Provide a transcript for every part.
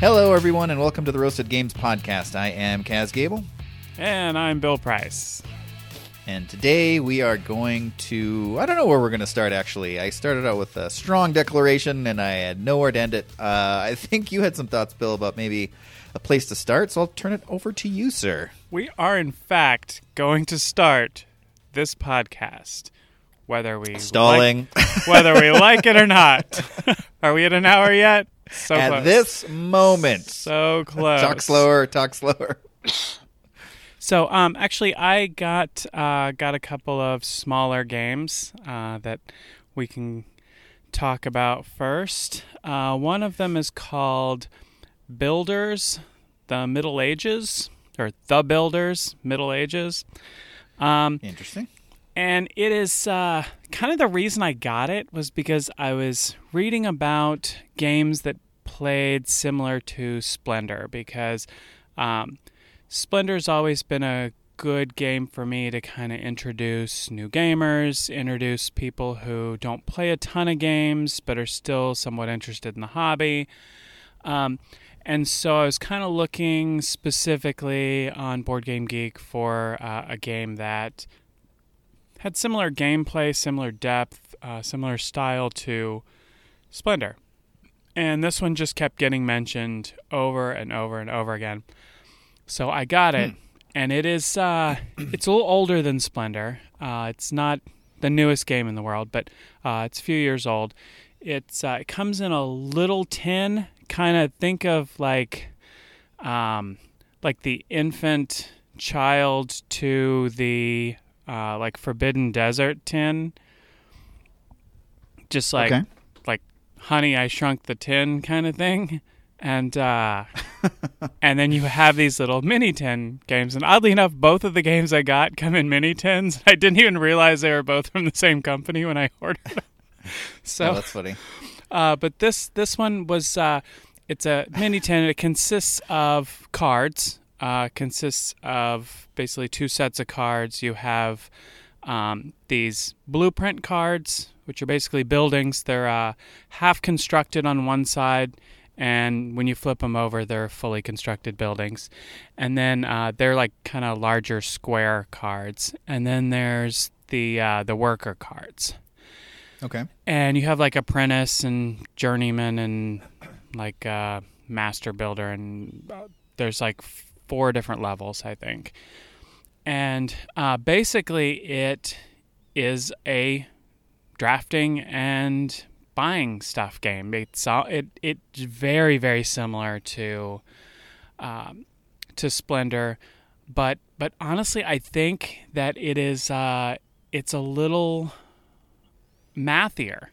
Hello, everyone, and welcome to the Roasted Games Podcast. I am Kaz Gable, And I'm Bill Price. and today we are going to. I don't know where we're going to start, actually. I started out with a strong declaration, and I had nowhere to end it. Uh, I think you had some thoughts, Bill, about maybe a place to start, so I'll turn it over to you, sir. We are, in fact, going to start this podcast, whether we Stalling. like, whether we like it or not. are we at an hour yet? So At close. this moment. so close. Talk slower, talk slower. So, um, actually, I got uh, got a couple of smaller games uh, that we can talk about first. Uh, one of them is called Builders: The Middle Ages, or The Builders: Middle Ages. Um, Interesting. and it is uh, kind of the reason I got it was because I was reading about games that played similar to Splendor because um, Splendor's always been a good game for me to kind of introduce new gamers, introduce people who don't play a ton of games but are still somewhat interested in the hobby. Um, and so I was kind of looking specifically on Board Game Geek for uh, a game that had similar gameplay, similar depth, uh, similar style to Splendor. And this one just kept getting mentioned over and over and over again. So I got it, and it is uh, it's a little older than Splendor. Uh, it's not the newest game in the world, but uh, it's a few years old. It's uh, it comes in a little tin. Kind of think of like um, like the infant child to the uh, like Forbidden Desert tin. Just like Okay. Honey, I Shrunk the Tin kind of thing. And uh, and then you have these little mini tin games. And oddly enough, both of the games I got come in mini tins. I didn't even realize they were both from the same company when I ordered them. So oh, that's funny. uh, but this this one was uh, it's a mini tin. It consists of cards. Uh, consists of basically two sets of cards. You have um, these blueprint cards, which are basically buildings. They're uh, half constructed on one side, and when you flip them over, they're fully constructed buildings. And then uh, they're like kind of larger square cards. And then there's the uh, the worker cards Okay. and you have like apprentice and journeyman and like uh, master builder and uh, there's like four different levels i think and uh, basically it is a drafting and buying stuff game it's all, it it's very very similar to um, to splendor but but honestly i think that it is uh, it's a little mathier.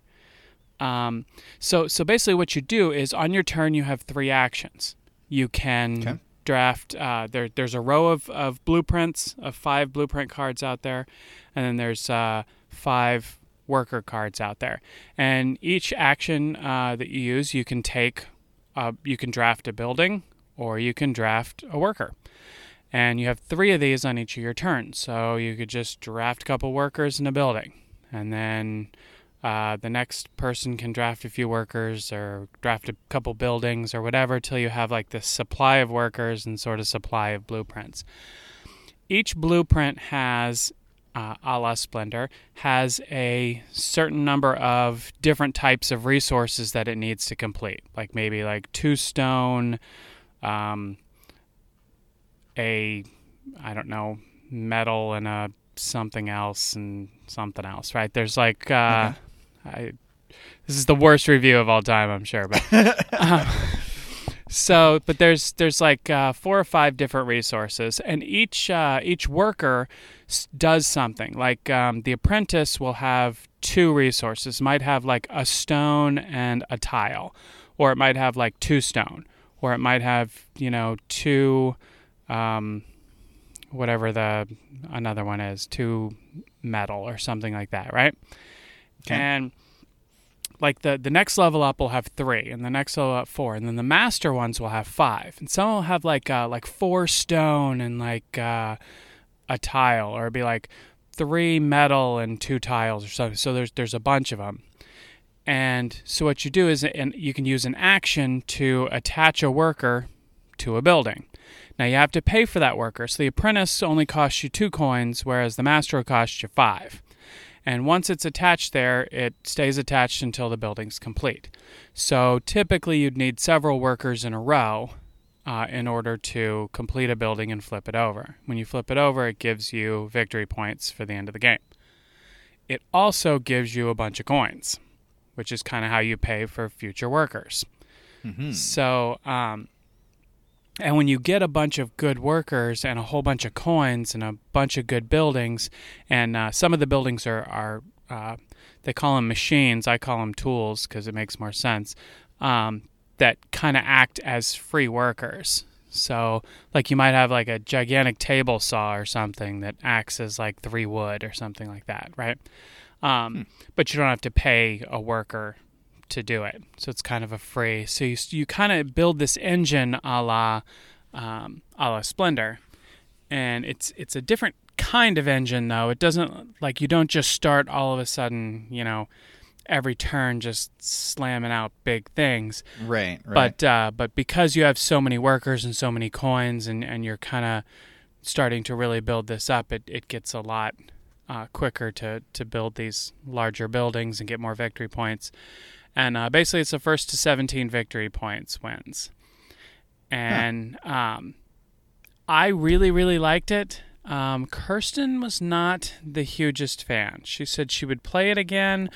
Um, so so basically, what you do is on your turn you have three actions. You can Okay. draft. Uh, there there's a row of, of blueprints of five blueprint cards out there, and then there's uh, five worker cards out there. And each action uh, that you use, you can take. Uh, you can draft a building, or you can draft a worker. And you have three of these on each of your turns. So you could just draft a couple workers in a building. And then uh, the next person can draft a few workers or draft a couple buildings or whatever till you have like this supply of workers and sort of supply of blueprints. Each blueprint has, uh, a la Splendor, has a certain number of different types of resources that it needs to complete. Like maybe like two stone, um, a, I don't know, metal and a something else and something else, right? There's like, uh, I, this is the worst review of all time, I'm sure, but um, so, but there's there's like uh, four or five different resources, and each uh, each worker s- does something. Like um, the apprentice will have two resources, might have like a stone and a tile, or it might have like two stone, or it might have you know two, um, whatever the another one is, two metal or something like that, right? Okay. And like the the next level up will have three, and the next level up four, and then the master ones will have five, and some will have like uh, like four stone and like uh, a tile, or it'd be like three metal and two tiles or something. So there's there's a bunch of them, And so what you do is and you can use an action to attach a worker to a building. Now you have to pay for that worker. So the apprentice only costs you two coins, whereas the master will cost you five. And once it's attached there, it stays attached until the building's complete. So typically you'd need several workers in a row uh, in order to complete a building and flip it over. When you flip it over, it gives you victory points for the end of the game. It also gives you a bunch of coins, which is kind of how you pay for future workers. Mm-hmm. So, um, and when you get a bunch of good workers and a whole bunch of coins and a bunch of good buildings, and uh, some of the buildings are, are uh, they call them machines, I call them tools because it makes more sense, um, that kind of act as free workers. So, like you might have like a gigantic table saw or something that acts as like three wood or something like that, right? Um, Hmm. But you don't have to pay a worker to do it. So it's kind of a free. So you you kind of build this engine a la um, a la Splendor, and it's it's a different kind of engine though. It doesn't like you don't just start all of a sudden, you know, every turn just slamming out big things. Right, right. But uh, but because you have so many workers and so many coins, and, and you're kind of starting to really build this up, it, it gets a lot uh, quicker to, to build these larger buildings and get more victory points. And uh, basically, it's the first to 17 victory points wins. And um, I really, really liked it. Um, Kirsten was not the hugest fan. She said she would play it again,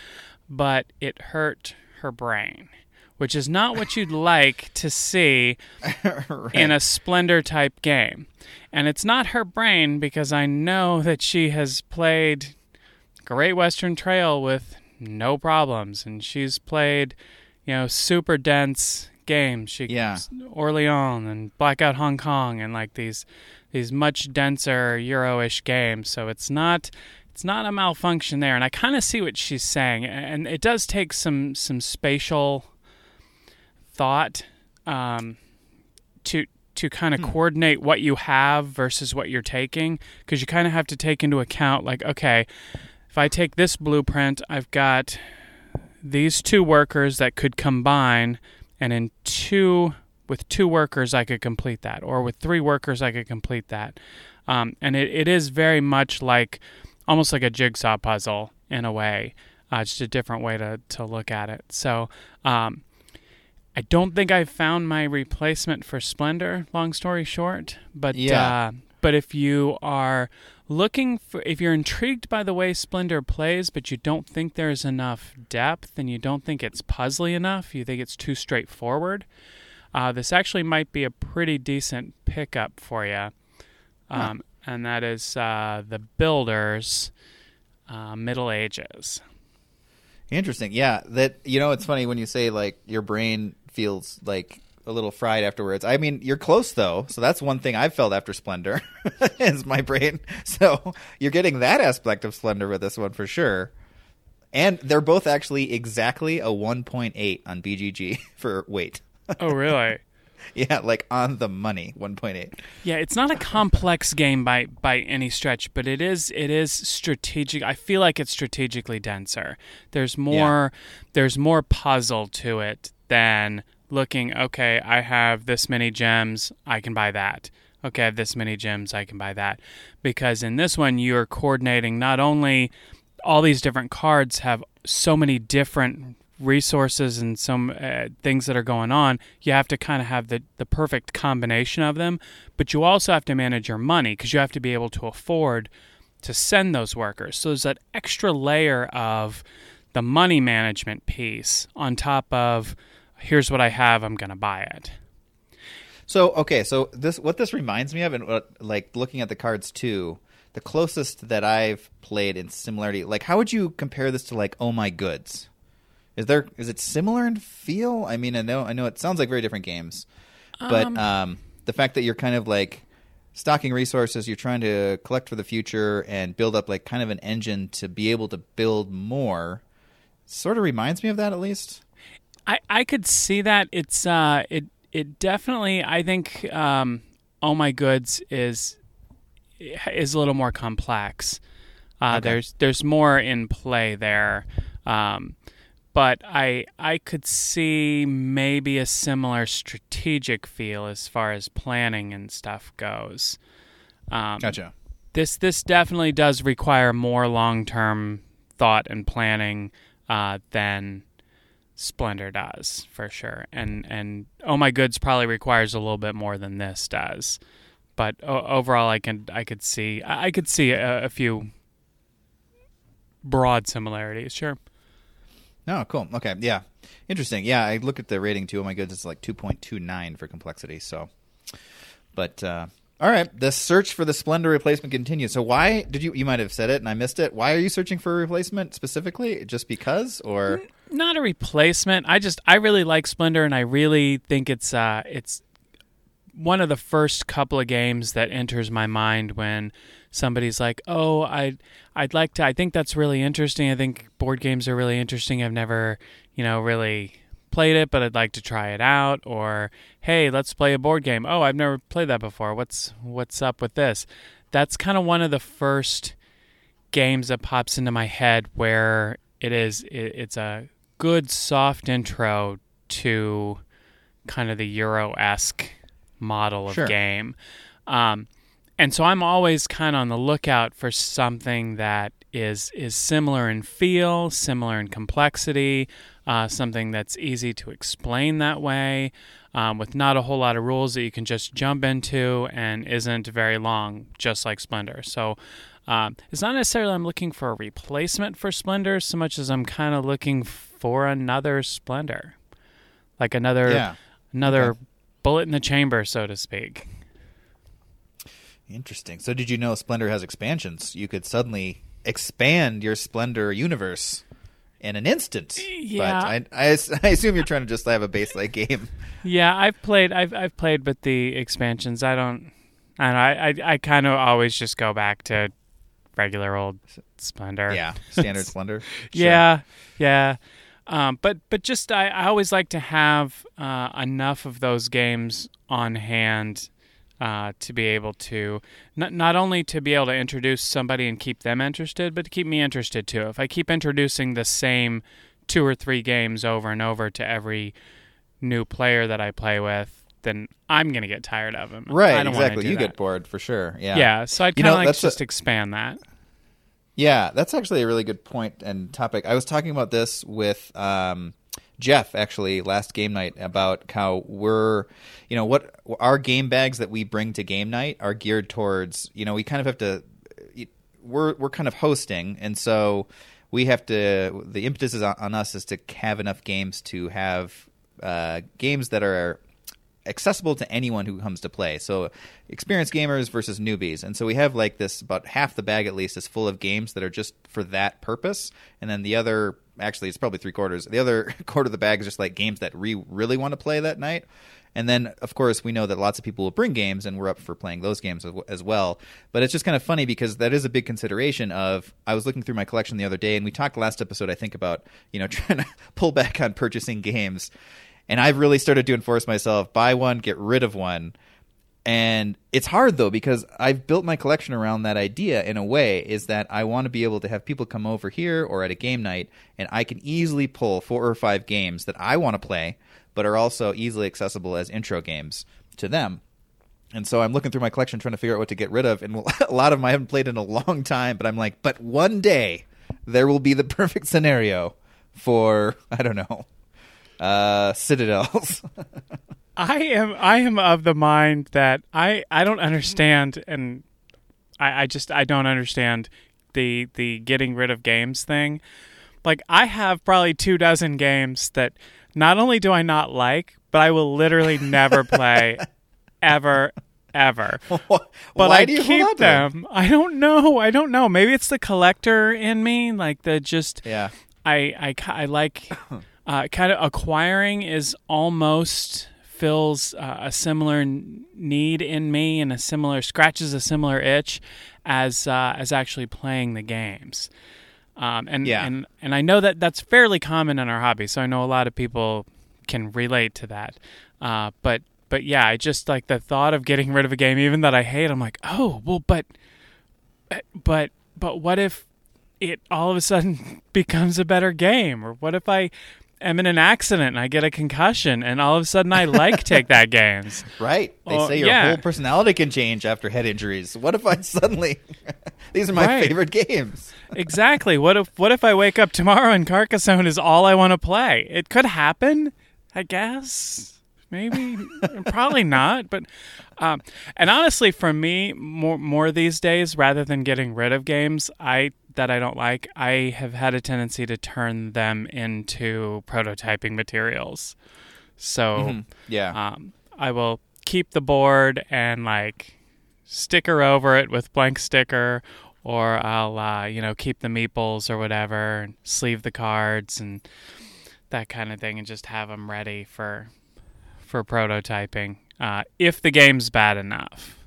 but it hurt her brain, which is not what you'd like to see right. in a Splendor type game. And it's not her brain because I know that she has played Great Western Trail with no problems, and she's played, you know, super dense games. She Yeah. Orleans and Blackout Hong Kong and like these these much denser Euro-ish games. So it's not it's not a malfunction there, and I kind of see what she's saying, and it does take some some spatial thought um, to to kind of coordinate what you have versus what you're taking, because you kind of have to take into account like, okay, if I take this blueprint, I've got these two workers that could combine, and in two with two workers I could complete that, or with three workers I could complete that, um, and it, it is very much like almost like a jigsaw puzzle in a way, uh, just a different way to to look at it. So. Um, I don't think I've found my replacement for Splendor. Long story short, but Yeah. uh, but if you are looking for, if you're intrigued by the way Splendor plays, but you don't think there's enough depth and you don't think it's puzzly enough, you think it's too straightforward, uh, this actually might be a pretty decent pickup for you. Um, And that is uh, the Builders, uh, Middle Ages. Interesting. Yeah, that you know, it's funny when you say like your brain feels like a little fried afterwards. I mean, you're close though, so that's one thing I've felt after Splendor is my brain. So you're getting that aspect of Splendor with this one for sure. And they're both actually exactly a 1.8 on BGG for weight. Oh, really? yeah, like on the money, 1.8. Yeah, it's not a complex game by by any stretch, but it is it is strategic. I feel like it's strategically denser. There's more there's more puzzle to it than looking, okay, I have this many gems, I can buy that. Okay, I have this many gems, I can buy that. Because in this one you're coordinating not only all these different cards have so many different resources and some uh, things that are going on you have to kind of have the, the perfect combination of them but you also have to manage your money because you have to be able to afford to send those workers so there's that extra layer of the money management piece on top of here's what i have i'm going to buy it So okay, so this what this reminds me of, and what, like looking at the cards too, the closest that I've played in similarity, like how would you compare this to like Oh My Goods? Is there is it similar in feel? I mean, I know I know it sounds like very different games, but Um, um, the fact that you're kind of like stocking resources, you're trying to collect for the future and build up like kind of an engine to be able to build more, sort of reminds me of that at least. I, I could see that it's uh it it definitely I think um oh my goods is is a little more complex. Uh, Okay. There's there's more in play there, um, but I I could see maybe a similar strategic feel as far as planning and stuff goes. Um, Gotcha. this this definitely does require more long term thought and planning uh, than Splendor does for sure, and and Oh My Goods probably requires a little bit more than this does, but o- overall, I can I could see I I could see a, a few broad similarities. Sure. Oh, cool. Okay, yeah, interesting. Yeah, I look at the rating too. Oh my goodness, it's like two point two nine for complexity. So, but uh, all right, the search for the Splendor replacement continues. So, why did you? You might have said it and I missed it. Why are you searching for a replacement specifically? Just because, or not a replacement. I just I really like Splendor, and I really think it's uh it's one of the first couple of games that enters my mind when somebody's like, "Oh, I I'd like to. I think that's really interesting. I think board games are really interesting. I've never, you know, really played it, but I'd like to try it out." Or, "Hey, let's play a board game. Oh, I've never played that before. What's what's up with this?" That's kind of one of the first games that pops into my head where it is it, it's a good soft intro to kind of the Euro esque model of Sure. game. Um, and so I'm always kind of on the lookout for something that is is similar in feel, similar in complexity, uh, something that's easy to explain that way, um, with not a whole lot of rules that you can just jump into and isn't very long, just like Splendor. So um, it's not necessarily I'm looking for a replacement for Splendor so much as I'm kind of looking for another Splendor, like another yeah, another Okay. bullet in the chamber, so to speak. interesting. So, did you know Splendor has expansions? You could suddenly expand your Splendor universe in an instant. Yeah. but I, I, I assume you're trying to just have a base like game. Yeah, I've played. I've I've played with the expansions. I don't. I don't know. I I, I kind of always just go back to regular old Splendor. Yeah, standard Splendor. Sure. Yeah, yeah. Um, but but just I, I always like to have uh, enough of those games on hand uh, to be able to not not only to be able to introduce somebody and keep them interested, but to keep me interested too. If I keep introducing the same two or three games over and over to every new player that I play with, then I'm gonna get tired of them. Right, I don't exactly. You that. get bored for sure. Yeah. yeah. So I'd kind of know, like to a- just expand that. Yeah, that's actually a really good point and topic. I was talking about this with um, Jeff actually last game night about how we're, you know, what our game bags that we bring to game night are geared towards. You know, we kind of have to. We're we're kind of hosting, and so we have to. The impetus is on, on us is to have enough games to have uh, games that are accessible to anyone who comes to play. So experienced gamers versus newbies. And so we have like this about half the bag at least is full of games that are just for that purpose. And then the other actually it's probably three quarters. The other quarter of the bag is just like games that we really want to play that night. And then, of course, we know that lots of people will bring games, and we're up for playing those games as- as well. But it's just kind of funny because that is a big consideration. Of I was looking through my collection the other day, and we talked last episode, I think, about you know trying to pull back on purchasing games and I've really started to enforce myself buy one, get rid of one. And it's hard though because I've built my collection around that idea in a way is that I want to be able to have people come over here or at a game night and I can easily pull four or five games that I want to play but are also easily accessible as intro games to them. And so I'm looking through my collection trying to figure out what to get rid of and a lot of them I haven't played in a long time but I'm like but one day there will be the perfect scenario for I don't know uh, citadels. I am I am of the mind that I I don't understand and I, I just I don't understand the the getting rid of games thing. Like I have probably two dozen games that not only do I not like, but I will literally never play ever ever. But Why I do you keep them. I don't know. I don't know. Maybe it's the collector in me, like the just Yeah, I I, I like uh, kind of acquiring is almost fills uh, a similar need in me and a similar scratches a similar itch as uh, as actually playing the games. Um, and Yeah. and and I know that that's fairly common in our hobby, so I know a lot of people can relate to that. Uh, but but yeah, I just like the thought of getting rid of a game, even that I hate. I'm like, oh well, but but but what if it all of a sudden becomes a better game? Or what if I am in an accident and I get a concussion and all of a sudden I like take that games? Right. They Oh, say your yeah. whole personality can change after head injuries. What if I suddenly these are my Right. favorite games? exactly. What if what if I wake up tomorrow and Carcassonne is all I want to play? It could happen, I guess. Maybe, probably not. But, um, and honestly, for me, more more these days, rather than getting rid of games, I that I don't like, I have had a tendency to turn them into prototyping materials. So, Yeah. um, I will keep the board and like sticker over it with blank sticker, or I'll uh, you know keep the meeples or whatever, and sleeve the cards and that kind of thing, and just have them ready for for prototyping uh, if the game's bad enough.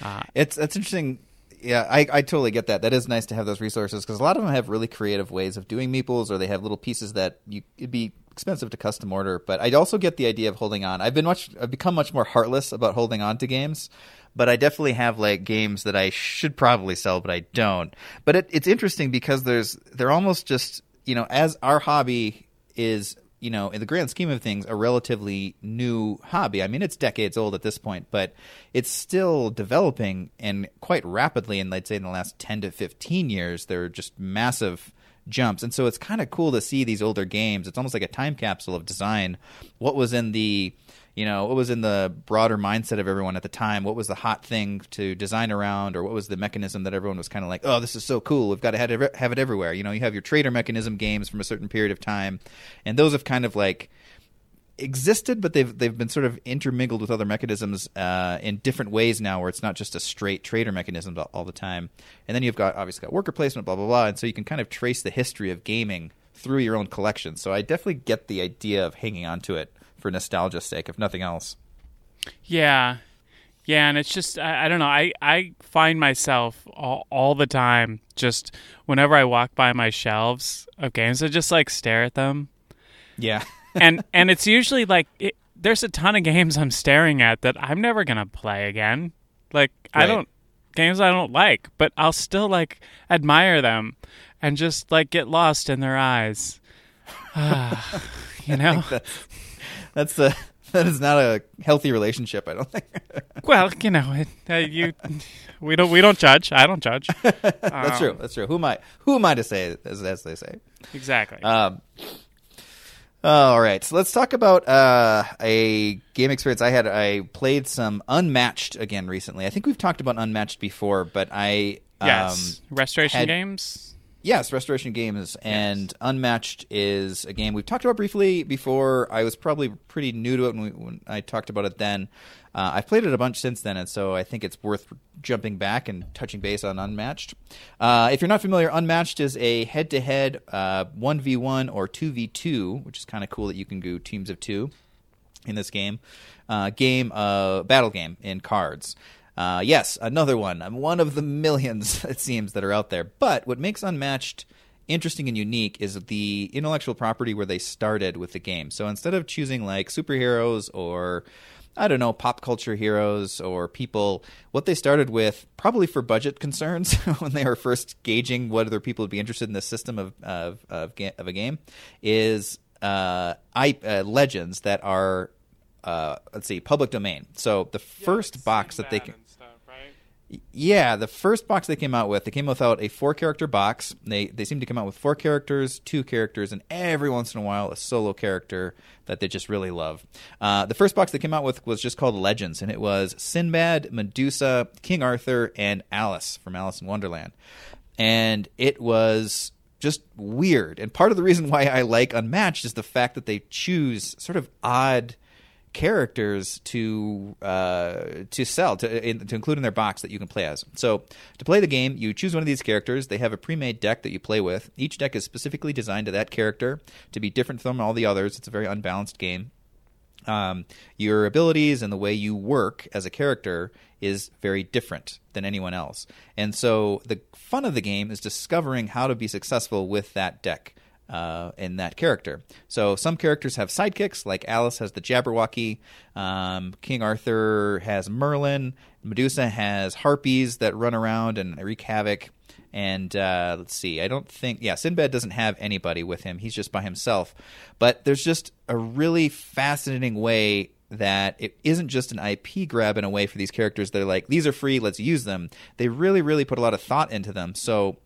Uh, It's that's interesting. Yeah, I, I totally get that. That is nice to have those resources because a lot of them have really creative ways of doing meeples, or they have little pieces that you it'd be expensive to custom order. But I also get the idea of holding on. I've been much, I've become much more heartless about holding on to games. But I definitely have like games that I should probably sell, but I don't. But it, it's interesting because there's they're almost just you know as our hobby is you know, in the grand scheme of things, a relatively new hobby. I mean, it's decades old at this point, but it's still developing and quite rapidly. And I'd say in the last 10 to 15 years, there are just massive jumps. And so it's kind of cool to see these older games. It's almost like a time capsule of design. What was in the you know what was in the broader mindset of everyone at the time? What was the hot thing to design around or what was the mechanism that everyone was kind of like oh this is so cool. We've got to have it, everywhere. You know you have your trader mechanism games from a certain period of time and those have kind of like existed but they've they've been sort of intermingled with other mechanisms uh, in different ways now where it's not just a straight trader mechanism all the time. And then you've got obviously got worker placement blah blah blah and so you can kind of trace the history of gaming through your own collection. So i definitely get the idea of hanging on to it for nostalgia's sake, if nothing else. Yeah. Yeah, and it's just I, I don't know. I, I find myself all, all the time just whenever I walk by my shelves of games, I just like stare at them. Yeah. and and it's usually like it, there's a ton of games I'm staring at that I'm never going to play again. Like I don't games I don't like, but I'll still like admire them and just like get lost in their eyes. you know? That's the that is not a healthy relationship, I don't think. Well, you know, it, uh, you we don't we don't judge. I don't judge. That's true. That's true. Who am I who am I to say as as they say? Exactly. Um, all right, so let's talk about uh, a game experience I had. I played some Unmatched again recently. I think we've talked about Unmatched before, but I yes. um, Restoration had- games. Yes, Restoration Games and Unmatched is a game we've talked about briefly before. I was probably pretty new to it when, we, when I talked about it then. Uh, I've played it a bunch since then, and so I think it's worth jumping back and touching base on Unmatched. Uh, if you're not familiar, Unmatched is a head-to-head uh, 1v1 or 2v2, which is kind of cool that you can do teams of two in this game. Uh, game, uh, battle game in cards. Uh, yes, another one. I'm one of the millions, it seems, that are out there. But what makes Unmatched interesting and unique is the intellectual property where they started with the game. So instead of choosing like superheroes or I don't know, pop culture heroes or people. What they started with, probably for budget concerns, when they were first gauging whether people would be interested in this system of of of, ga- of a game, is uh, I, uh, legends that are uh, let's see, public domain. So the first box that they can. Yeah, the first box they came out with, they came without a four character box. They they seem to come out with four characters, two characters, and every once in a while a solo character that they just really love. Uh, the first box they came out with was just called Legends, and it was Sinbad, Medusa, King Arthur, and Alice from Alice in Wonderland. And it was just weird. And part of the reason why I like Unmatched is the fact that they choose sort of odd characters to uh, to sell to in, to include in their box that you can play as. So to play the game, you choose one of these characters. They have a pre-made deck that you play with. Each deck is specifically designed to that character to be different from all the others. It's a very unbalanced game. Um, your abilities and the way you work as a character is very different than anyone else. And so the fun of the game is discovering how to be successful with that deck uh, in that character. So some characters have sidekicks, like Alice has the Jabberwocky, um, King Arthur has Merlin, Medusa has harpies that run around and wreak havoc. And uh, let's see, I don't think, yeah, Sinbad doesn't have anybody with him. He's just by himself. But there's just a really fascinating way that it isn't just an IP grab in a way for these characters. They're like, these are free, let's use them. They really, really put a lot of thought into them. So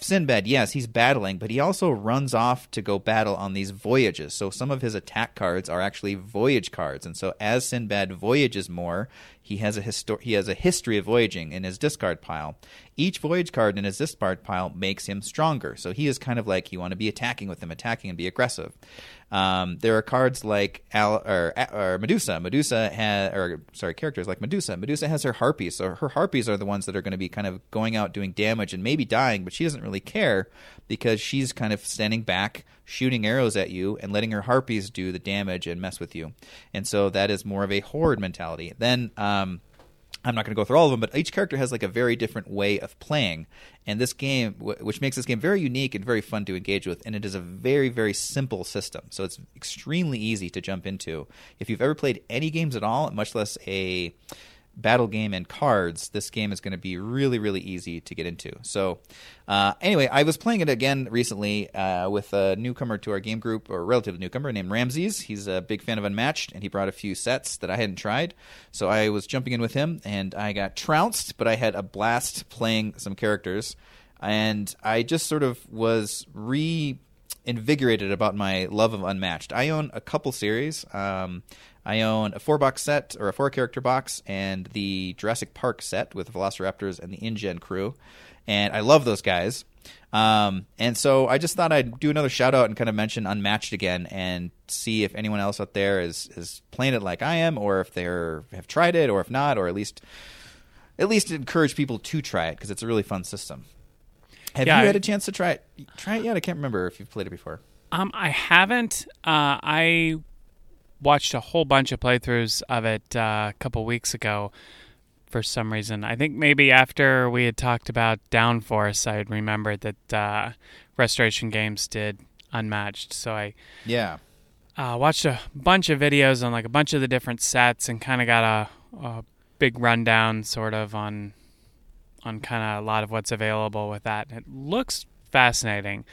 Sinbad, yes, he's battling, but he also runs off to go battle on these voyages. So some of his attack cards are actually voyage cards, and so as Sinbad voyages more, he has a he has a history of voyaging in his discard pile. Each voyage card in his discard pile makes him stronger. So he is kind of like you want to be attacking with him, attacking and be aggressive. Um, there are cards like Al, or, or Medusa. Medusa has, or sorry, characters like Medusa. Medusa has her harpies, so her harpies are the ones that are going to be kind of going out doing damage and maybe dying, but she doesn't really care because she's kind of standing back, shooting arrows at you, and letting her harpies do the damage and mess with you. And so that is more of a horde mentality. Then. Um, I'm not going to go through all of them, but each character has like a very different way of playing, and this game, which makes this game very unique and very fun to engage with, and it is a very very simple system, so it's extremely easy to jump into. If you've ever played any games at all, much less a battle game and cards, this game is going to be really, really easy to get into. So, uh, anyway, I was playing it again recently uh, with a newcomer to our game group, or relative newcomer named Ramses. He's a big fan of Unmatched, and he brought a few sets that I hadn't tried. So I was jumping in with him, and I got trounced, but I had a blast playing some characters. And I just sort of was re invigorated about my love of Unmatched. I own a couple series. Um, I own a four box set or a four character box and the Jurassic Park set with Velociraptors and the InGen crew, and I love those guys. Um, and so I just thought I'd do another shout out and kind of mention Unmatched again and see if anyone else out there is is playing it like I am, or if they have tried it, or if not, or at least at least encourage people to try it because it's a really fun system. Have yeah, you had a chance to try it? Try it yet? I can't remember if you've played it before. Um, I haven't. Uh, I watched a whole bunch of playthroughs of it uh, a couple weeks ago for some reason. I think maybe after we had talked about Downforce, I had remembered that uh, Restoration Games did Unmatched. So I yeah uh, watched a bunch of videos on like a bunch of the different sets and kind of got a, a, big rundown sort of on on kind of a lot of what's available with that. It looks fascinating.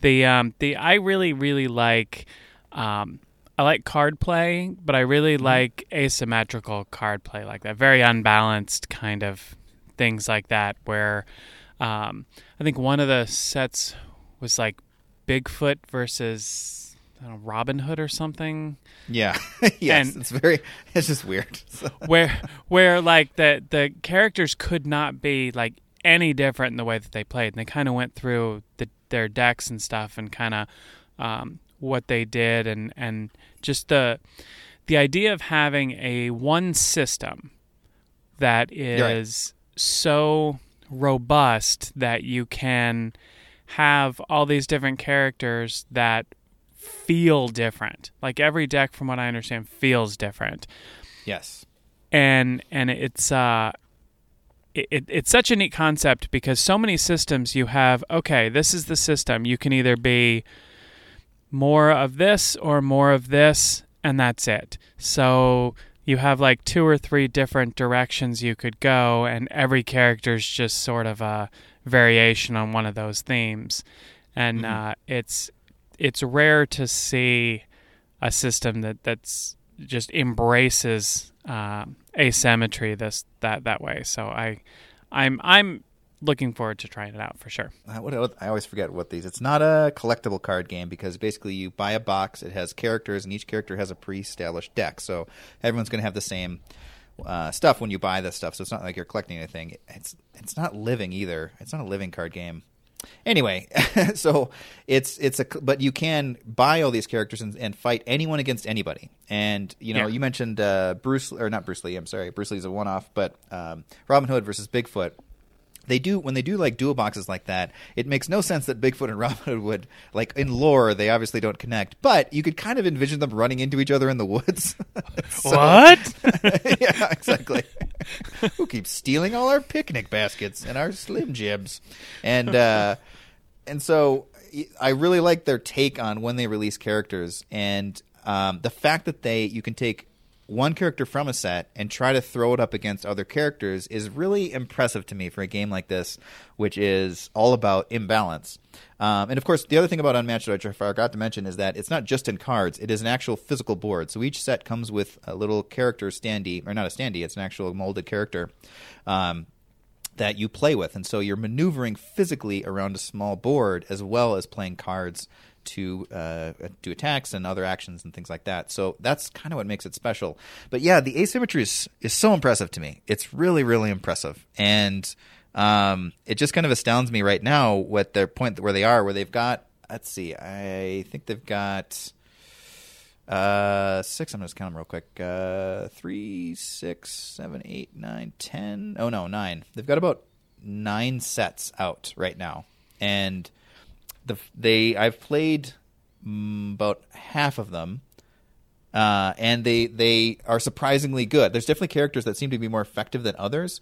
The um, the I really really like. Um, I like card play, but I really mm-hmm. like asymmetrical card play like that. Very unbalanced kind of things like that. Where um, I think one of the sets was like Bigfoot versus know, Robin Hood or something. Yeah, yes, and it's very. It's just weird. where where like the the characters could not be like any different in the way that they played, and they kind of went through the, their decks and stuff, and kind of um, what they did and and just the the idea of having a one system that is right. so robust that you can have all these different characters that feel different. Like every deck from what I understand feels different. Yes. And and it's uh it, it, it's such a neat concept because so many systems you have okay this is the system you can either be more of this or more of this, and that's it. So you have like two or three different directions you could go, and every character is just sort of a variation on one of those themes. And mm-hmm. uh, it's it's rare to see a system that that's just embraces uh, asymmetry this that that way. So I I'm I'm looking forward to trying it out for sure. Uh, what, I always forget what these. It's not a collectible card game because basically you buy a box. It has characters, and each character has a pre-established deck. So everyone's going to have the same uh, stuff when you buy this stuff. So it's not like you're collecting anything. It's it's not living either. It's not a living card game. Anyway, so it's it's a but you can buy all these characters and, and fight anyone against anybody. And you know, yeah. you mentioned uh, Bruce or not Bruce Lee. I'm sorry, Bruce Lee's a one-off, but um, Robin Hood versus Bigfoot they do when they do like dual boxes like that it makes no sense that bigfoot and robin hood would like in lore they obviously don't connect. But you could kind of envision them running into each other in the woods. What? Yeah exactly. Who keeps stealing all our picnic baskets and our Slim Jims? And uh and so i really like their take on when they release characters and um, the fact that they you can take one character from a set and try to throw it up against other characters is really impressive to me for a game like this, which is all about imbalance. Um, and of course, the other thing about Unmatched, which I forgot to mention, is that it's not just in cards; it is an actual physical board. So each set comes with a little character standee, or not a standee; it's an actual molded character. Um, that you play with. And so you're maneuvering physically around a small board as well as playing cards to uh, do attacks and other actions and things like that. So that's kind of what makes it special. But yeah, the asymmetry is, is so impressive to me. It's really, really impressive. And um, it just kind of astounds me right now what their point where they are, where they've got, let's see, I think they've got uh, six. I'm just count them real quick. Uh, three, six, seven, eight, nine, ten. Oh no, nine. They've got about nine sets out right now, and the they I've played mm, about half of them. Uh, and they they are surprisingly good. There's definitely characters that seem to be more effective than others,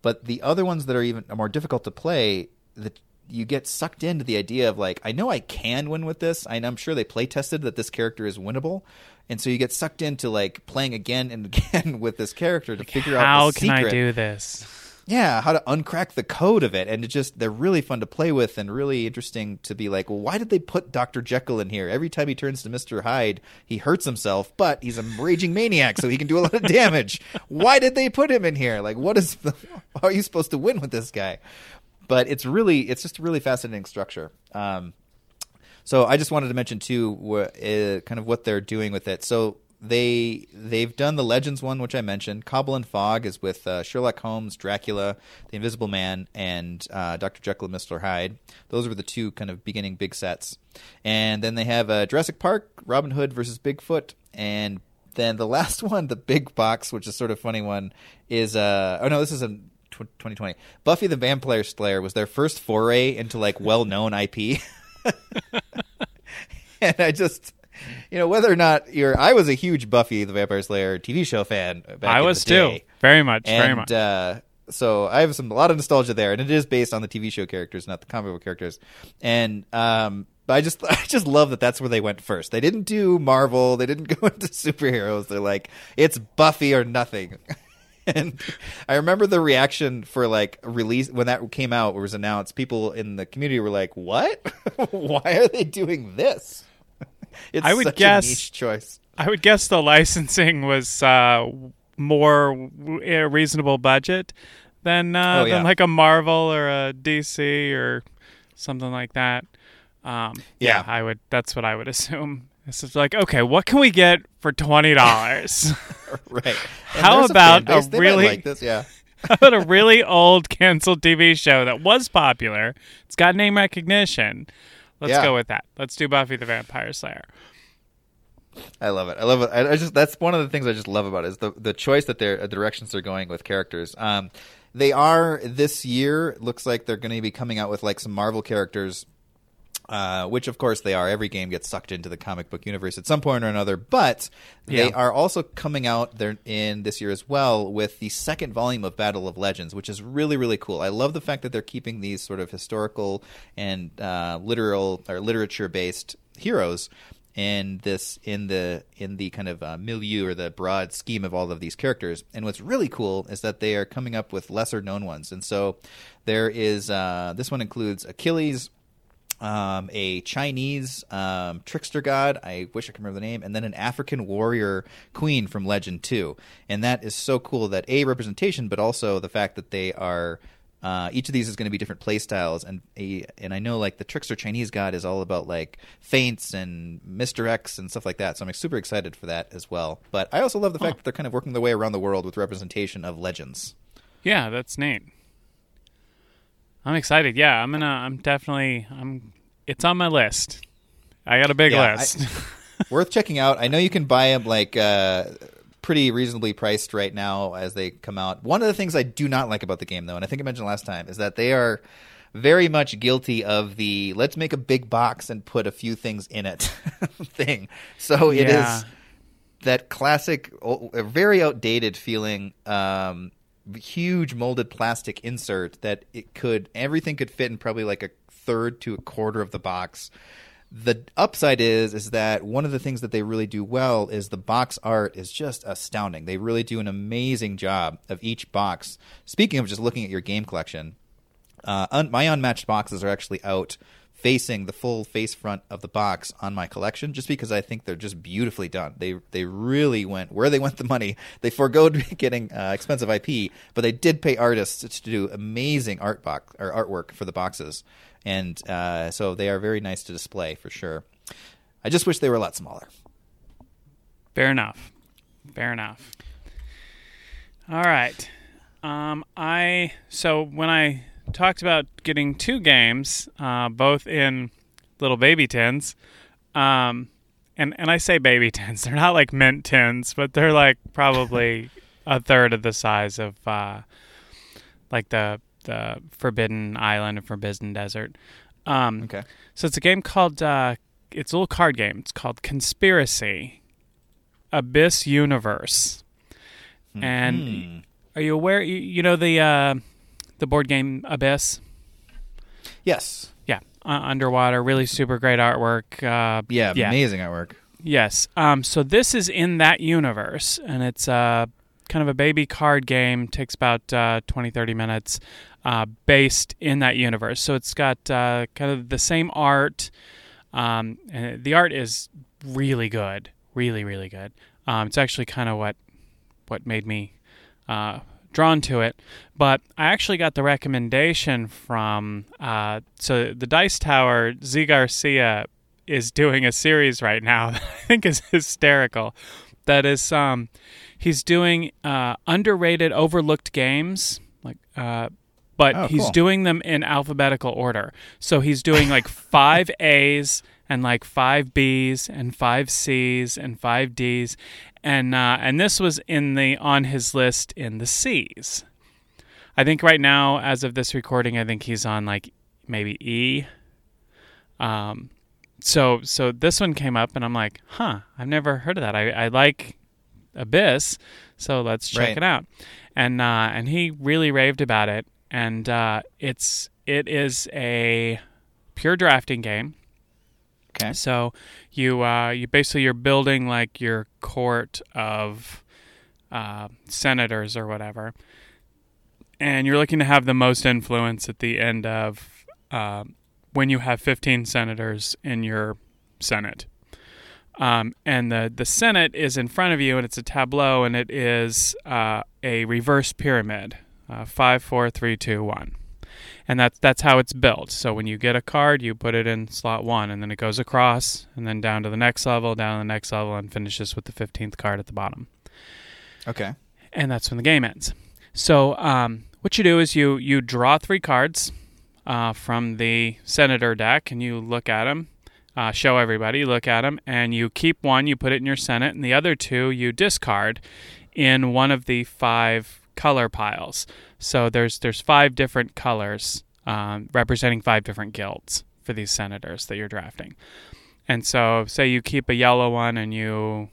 but the other ones that are even more difficult to play, that you get sucked into the idea of like I know I can win with this. I'm sure they play tested that this character is winnable, and so you get sucked into like playing again and again with this character to Like, figure how out how can I do this? Yeah, how to uncrack the code of it, and it just they're really fun to play with and really interesting to be like, well, why did they put Doctor Jekyll in here? Every time he turns to Mister Hyde, he hurts himself, but he's a raging maniac, so he can do a lot of damage. Why did they put him in here? Like, what is? The, how are you supposed to win with this guy? But it's really, it's just a really fascinating structure. Um, so I just wanted to mention too, uh, kind of what they're doing with it. So they they've done the Legends one, which I mentioned. Cobble and Fog is with uh, Sherlock Holmes, Dracula, the Invisible Man, and uh, Doctor Jekyll and Mister Hyde. Those were the two kind of beginning big sets. And then they have uh, Jurassic Park, Robin Hood versus Bigfoot, and then the last one, the big box, which is sort of funny one, is uh oh no, this is a 2020. Buffy the Vampire Slayer was their first foray into like well-known IP. and I just you know whether or not you're I was a huge Buffy the Vampire Slayer TV show fan back I was too. Very much, very much. uh so I have some a lot of nostalgia there and it is based on the TV show characters not the comic book characters. And um but I just I just love that that's where they went first. They didn't do Marvel, they didn't go into superheroes. They're like it's Buffy or nothing. and I remember the reaction for like release when that came out, or was announced. People in the community were like, "What? Why are they doing this?" It's I would such guess- a niche choice. I would guess the licensing was uh, more w- a reasonable budget than uh, Oh, yeah. than like a Marvel or a DC or something like that. Um, Yeah. I would. That's what I would assume. It's just like, okay, what can we get for twenty dollars? right? And How about base. a really- like this? Yeah, How about a really old canceled TV show that was popular? It's got name recognition. Let's Yeah. go with that. Let's do Buffy the Vampire Slayer. I love it. I love it. I, I just that's one of the things I just love about it is the the choice that they're the directions they're going with characters. Um, they are this year. Looks like they're going to be coming out with like some Marvel characters. Uh, which of course they are. Every game gets sucked into the comic book universe at some point or another. But they Yeah. are also coming out there in this year as well with the second volume of Battle of Legends, which is really really cool. I love the fact that they're keeping these sort of historical and uh, literal or literature based heroes in this in the in the kind of uh, milieu or the broad scheme of all of these characters. And what's really cool is that they are coming up with lesser known ones. And so there is uh, this one includes Achilles, um, a Chinese um, trickster god. I wish I could remember the name, and then an African warrior queen from Legend Two. And that is so cool that a representation, but also the fact that they are. Uh, each of these is going to be different play styles, and a, and I know like the trickster Chinese god is all about like feints and misdirects and stuff like that. So I'm super excited for that as well. But I also love the fact that they're kind of working their way around the world with representation of legends. Yeah, that's neat. I'm excited. Yeah, I'm gonna. I'm definitely. I'm. It's on my list. I got a big Yeah, I- list. worth checking out. I know you can buy them like uh, pretty reasonably priced right now as they come out. One of the things I do not like about the game, though, and I think I mentioned last time, is that they are very much guilty of the let's make a big box and put a few things in it thing. So it Yeah. is that classic, very outdated feeling. Um, huge molded plastic insert that it could everything could fit in probably like a third to a quarter of the box The upside is is that one of the things that they really do well is the box art is just astounding. They really do an amazing job of each box. Speaking of just looking at your game collection, uh, un- my unmatched boxes are actually out facing the full face front of the box on my collection just because I think they're just beautifully done. They they really went where they went the money. They foregoed getting uh, expensive IP, but they did pay artists to do amazing art box or artwork for the boxes, and uh, so they are very nice to display for sure. I just wish they were a lot smaller. Fair enough. Fair enough. All right. Um, I so when I talked about getting two games, uh, both in little baby tins. Um, and and I say baby tins; they're not like mint tins, but they're like probably a third of the size of uh, like the the Forbidden Island and Forbidden Desert. Um, Okay. so it's a game called uh, it's a little card game. It's called Conspiracy Abyss Universe. And Hmm. are you aware? You, you know the uh, the board game Abyss. yes, Yeah, uh, underwater, really super great artwork. Uh, yeah, Yeah. amazing artwork. yes. Um, so this is in that universe, and it's uh, kind of a baby card game. Takes about uh, 20, 30 minutes. Uh, based in that universe, so it's got uh, kind of the same art. Um, and the art is really good, really, really good. Um, it's actually kind of what what made me uh, drawn to it. But I actually got the recommendation from uh, so the Dice Tower. Zee Garcia is doing a series right now that I think is hysterical. That is, um, he's doing uh, underrated, overlooked games like. Uh, but Oh, he's cool. doing them in alphabetical order. So he's doing like five A's and like five B's and five C's and five D's, and uh, and this was in the on his list in the C's. I think right now, as of this recording, I think he's on like maybe E. Um, so so this one came up, and I'm like, huh, I've never heard of that. I, I like Abyss, so let's check Right. it out. And uh, and he really raved about it, and uh, it's it is a pure drafting game. Okay. So you uh, you basically you're building like your court of uh, senators or whatever, and you're looking to have the most influence at the end of uh, when you have 15 senators in your senate. Um, and the the Senate is in front of you, and it's a tableau, and it is uh, a reverse pyramid, uh, five, four, three, two, one, and that's that's how it's built. So when you get a card, you put it in slot one, and then it goes across, and then down to the next level, down to the next level, and finishes with the fifteenth card at the bottom Okay. and that's when the game ends. So um, what you do is you you draw three cards uh, from the senator deck, and you look at them, uh, show everybody, look at them, and you keep one, you put it in your senate, and the other two you discard in one of the five color piles. So there's there's five different colors um, representing five different guilds for these senators that you're drafting. And so, say you keep a yellow one and you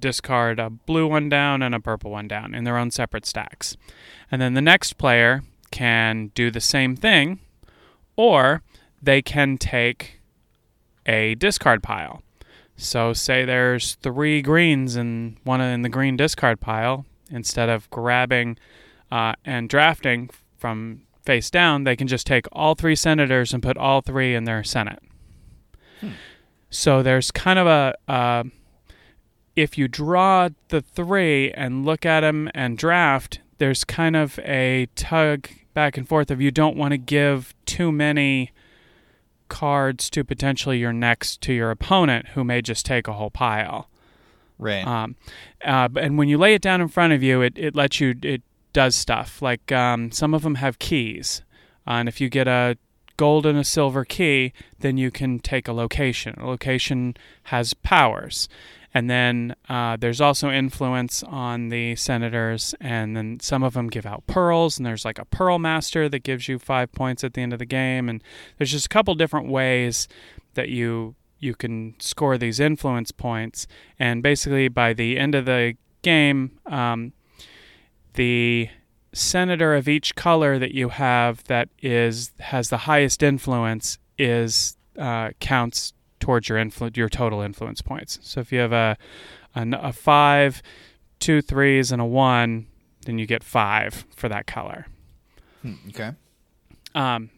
discard a blue one down and a purple one down in their own separate stacks. And then the next player can do the same thing, or they can take a discard pile. So, say there's three greens and one in the green discard pile. Instead of grabbing uh, and drafting from face down, they can just take all three senators and put all three in their senate. So there's kind of a uh, if you draw the three and look at them and draft, there's kind of a tug back and forth of you don't want to give too many cards to potentially your next to your opponent who may just take a whole pile. Right. Um, uh, and when you lay it down in front of you, it, it lets you, it does stuff. Like um, some of them have keys. Uh, and if you get a gold and a silver key, then you can take a location. A location has powers. And then uh, there's also influence on the senators, and then some of them give out pearls, and there's like a pearl master that gives you five points at the end of the game, and there's just a couple different ways that you you can score these influence points, and basically by the end of the game, um, the senator of each color that you have that is has the highest influence is uh, counts towards your influ- your total influence points. So if you have a, a a five, two threes, and a one, then you get five for that color. Hmm, okay. Um,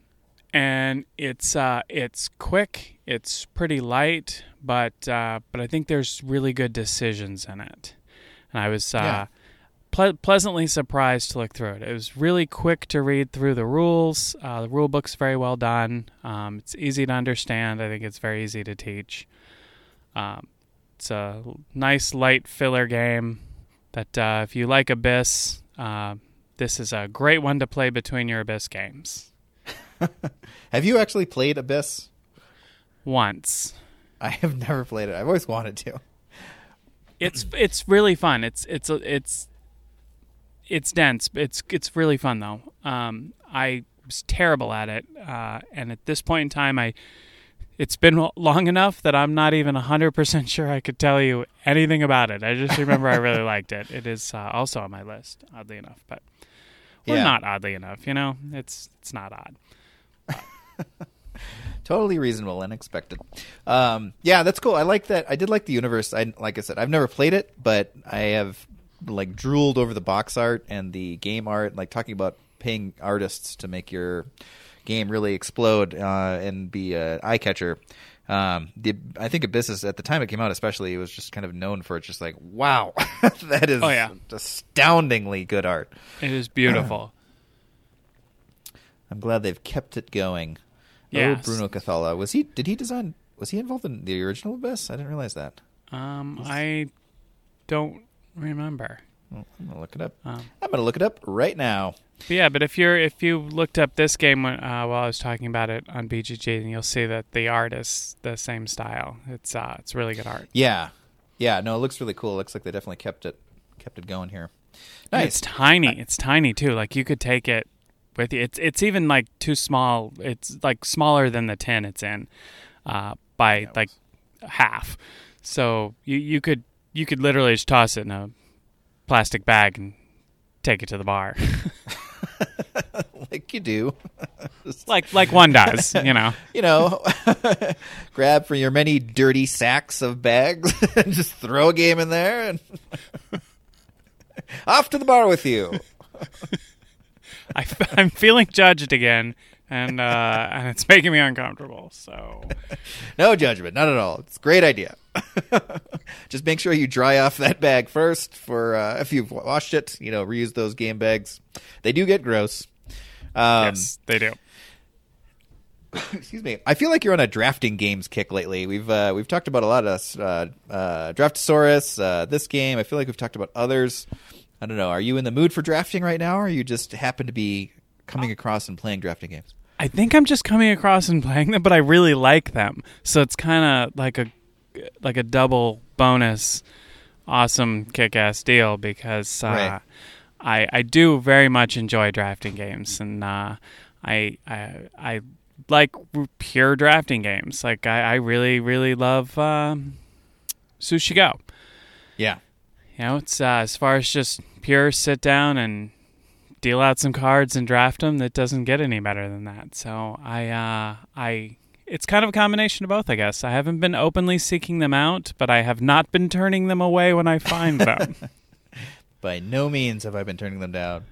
and it's uh, it's quick. It's pretty light, but uh, but I think there's really good decisions in it. And I was uh, Yeah. Ple- pleasantly surprised to look through it. It was really quick to read through the rules. Uh, the rule book's very well done. Um, it's easy to understand. I think it's very easy to teach. Um, it's a nice light filler game that uh, if you like Abyss, uh, this is a great one to play between your Abyss games. Have you actually played Abyss? Once. I have never played it. I've always wanted to. It's it's really fun. It's it's it's it's dense. It's it's really fun though. Um, I was terrible at it, uh, and at this point in time, I it's been long enough that I'm not even hundred percent sure I could tell you anything about it. I just remember I really liked it. It is uh, also on my list, oddly enough, but well, Yeah. not oddly enough. You know, it's it's not odd. totally reasonable and expected. Um, yeah, that's cool. I like that. I did like the universe. I like I said, I've never played it, but I have like drooled over the box art and the game art. Like talking about paying artists to make your game really explode uh, and be a eye catcher. Um, the I think Abyss is, at the time it came out, especially, it was just kind of known for it. Just like, wow, that is Oh, yeah. astoundingly good art. It is beautiful. I'm glad they've kept it going. Oh, Bruno Cathala. Was he? Did he design? Was he involved in the original Abyss? I didn't realize that. um, I don't remember. Well, I'm gonna look it up. Um, I'm gonna look it up right now. But yeah, but if you're if you looked up this game when, uh, while I was talking about it on BGG, then you'll see that the art is the same style. It's uh, it's really good art. Yeah, yeah. No, it looks really cool. It looks like they definitely kept it kept it going here. And Nice. It's tiny. It's tiny too. Like you could take it with you. It's it's even like too small. It's like smaller than the tin it's in, uh, by like half. So you you could you could literally just toss it in a plastic bag and take it to the bar, like you do. Like like one does. You know. you know, grab from your many dirty sacks of bags and just throw a game in there and off to the bar with you. I, am feeling judged again, and uh, and it's making me uncomfortable. So No judgment, not at all. It's a great idea. Just make sure you dry off that bag first. For uh, if you've washed it, you know, reuse those game bags. They do get gross. Um, yes, they do. Excuse me. I feel like you're on a drafting games kick lately. We've uh, we've talked about a lot of uh, uh, Draftosaurus. Uh, this game. I feel like we've talked about others. I don't know. Are you in the mood for drafting right now, or you just happen to be coming across and playing drafting games? I think I'm just coming across and playing them, but I really like them. So it's kind of like a like a double bonus, awesome kick-ass deal because uh, Right. I I do very much enjoy drafting games, and uh, I I I like pure drafting games. Like I, I really really love um, Sushi Go. Yeah. You know, it's uh, as far as just pure sit down and deal out some cards and draft them. That doesn't get any better than that. So I, uh, I, it's kind of a combination of both, I guess. I haven't been openly seeking them out, but I have not been turning them away when I find them. By no means have I been turning them down.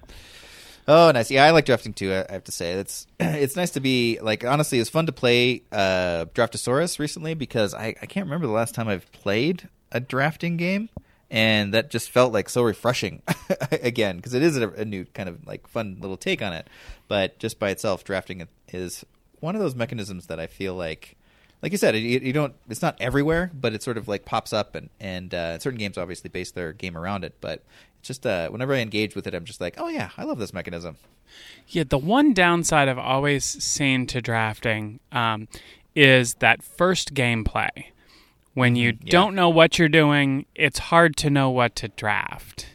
Oh, nice. Yeah, I like drafting too. I I have to say it's it's nice to be like honestly, it's fun to play uh, Draftosaurus recently because I, I can't remember the last time I've played a drafting game, and that just felt like so refreshing again because it is a, a new kind of like fun little take on it. But just by itself, drafting it is one of those mechanisms that I feel like. Like you said, it, you don't. It's not everywhere, but it sort of like pops up, and and uh, certain games obviously base their game around it. But it's just uh, whenever I engage with it, I'm just like, oh yeah, I love this mechanism. Yeah, the one downside I've always seen to drafting um, is that first gameplay. When you mm-hmm. yeah. don't know what you're doing, it's hard to know what to draft.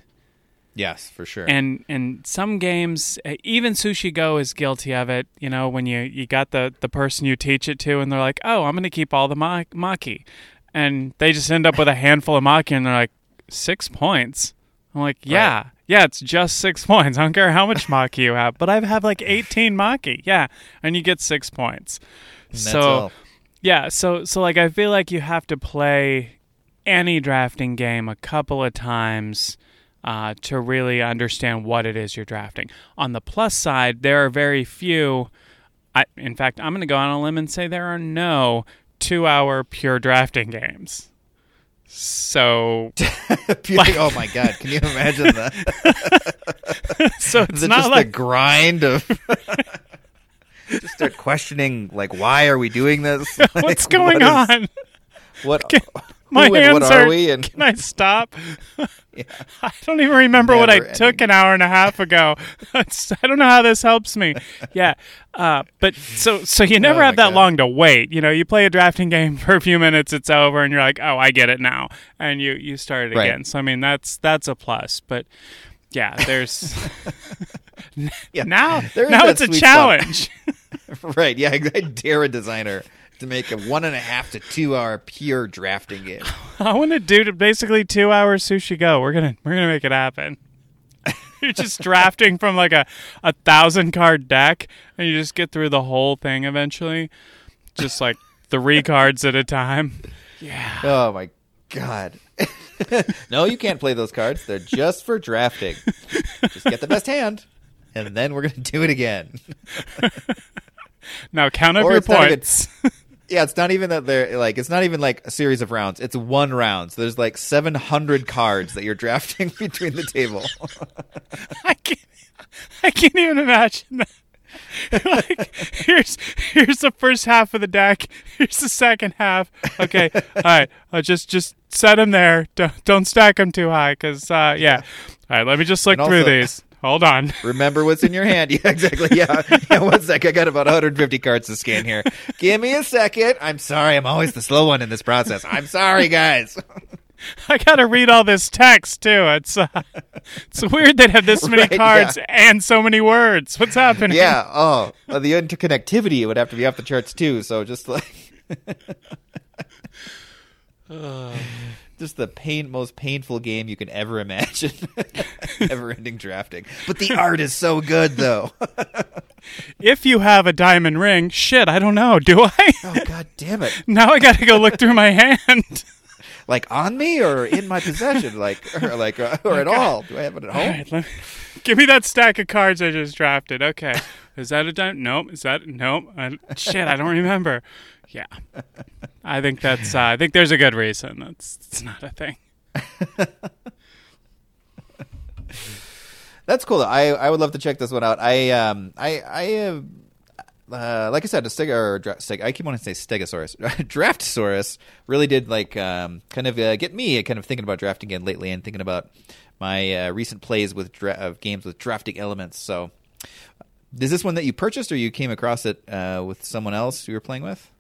Yes, for sure. And and some games, even Sushi Go is guilty of it. You know, when you you got the the person you teach it to, and they're like, "Oh, I'm going to keep all the ma- maki," and they just end up with a handful of maki, and they're like, six points." I'm like, "Yeah, yeah, it's just six points. I don't care how much maki you have, but I have like 18 maki. Yeah, and you get six points. So all. Yeah, so so like I feel like you have to play any drafting game a couple of times uh, to really understand what it is you're drafting. On the plus side, there are very few. I, in fact, I'm going to go on a limb and say there are no two-hour pure drafting games. So, Pure- oh my god, can you imagine that? so it's not just like the grind of just start questioning like why are we doing this? Like, what's going what is- on. What My who and hands what are. are we? And Can I stop? I don't even remember what I Never took an hour and a half ago. I don't know how this helps me. Yeah, uh, but so so you never Oh have that God. long to wait. You know, you play a drafting game for a few minutes, it's over, and you're like, oh, I get it now, and you you start it Right. again. So I mean, that's that's a plus. But yeah, there's yeah, now There now it's a challenge. right. Yeah, I dare a designer to make a one and a half to two hour pure drafting game. I want to do basically two hours sushi go. We're gonna we're gonna make it happen. You're just drafting from like a, a thousand card deck, and you just get through the whole thing eventually, just like three cards at a time. Yeah, Oh my god. no, you can't play those cards. They're just for drafting. Just get the best hand, and then we're gonna do it again. now count up Or your not even- points. Yeah, it's not even that they're like it's not even like a series of rounds. It's one round. So there's like 700 cards that you're drafting between the table. I can't I can't even imagine that. like here's here's the first half of the deck. Here's the second half. Okay, all right. Uh, just just set them there. Don't don't stack them too high, cause uh, yeah. All right, let me just look through these. Hold on. Remember what's in your hand. Yeah, exactly. Yeah. yeah. One sec. I got about 150 cards to scan here. Give me a second. I'm sorry. I'm always the slow one in this process. I'm sorry, guys. I gotta read all this text too. It's uh, it's weird they have this many Right, cards and so many words. What's happening? Yeah. Oh, well, the interconnectivity would have to be off the charts too. So just like. Just the pain, most painful game you can ever imagine. Ever-ending drafting, but the art is so good, though. If you have a diamond ring, shit, I don't know. Do I? oh God damn it! now I gotta go look through my hand. Like on me or in my possession, like or like uh, or at all? Do I have it at All home? right, me, give me that stack of cards I just drafted. Okay, is that a dime? Nope. Is that nope? I, shit, I don't remember. Yeah, I think that's. Uh, I think there's a good reason. That's it's not a thing. That's cool. I I would love to check this one out. I um I I uh, uh, like I said, a steg or dra-. I keep wanting to say Stegosaurus. Draftosaurus really did like um kind of uh, get me kind of thinking about drafting again lately and thinking about my uh, recent plays with dra- of games with drafting elements. So, is this one that you purchased or you came across it uh, with someone else you were playing with?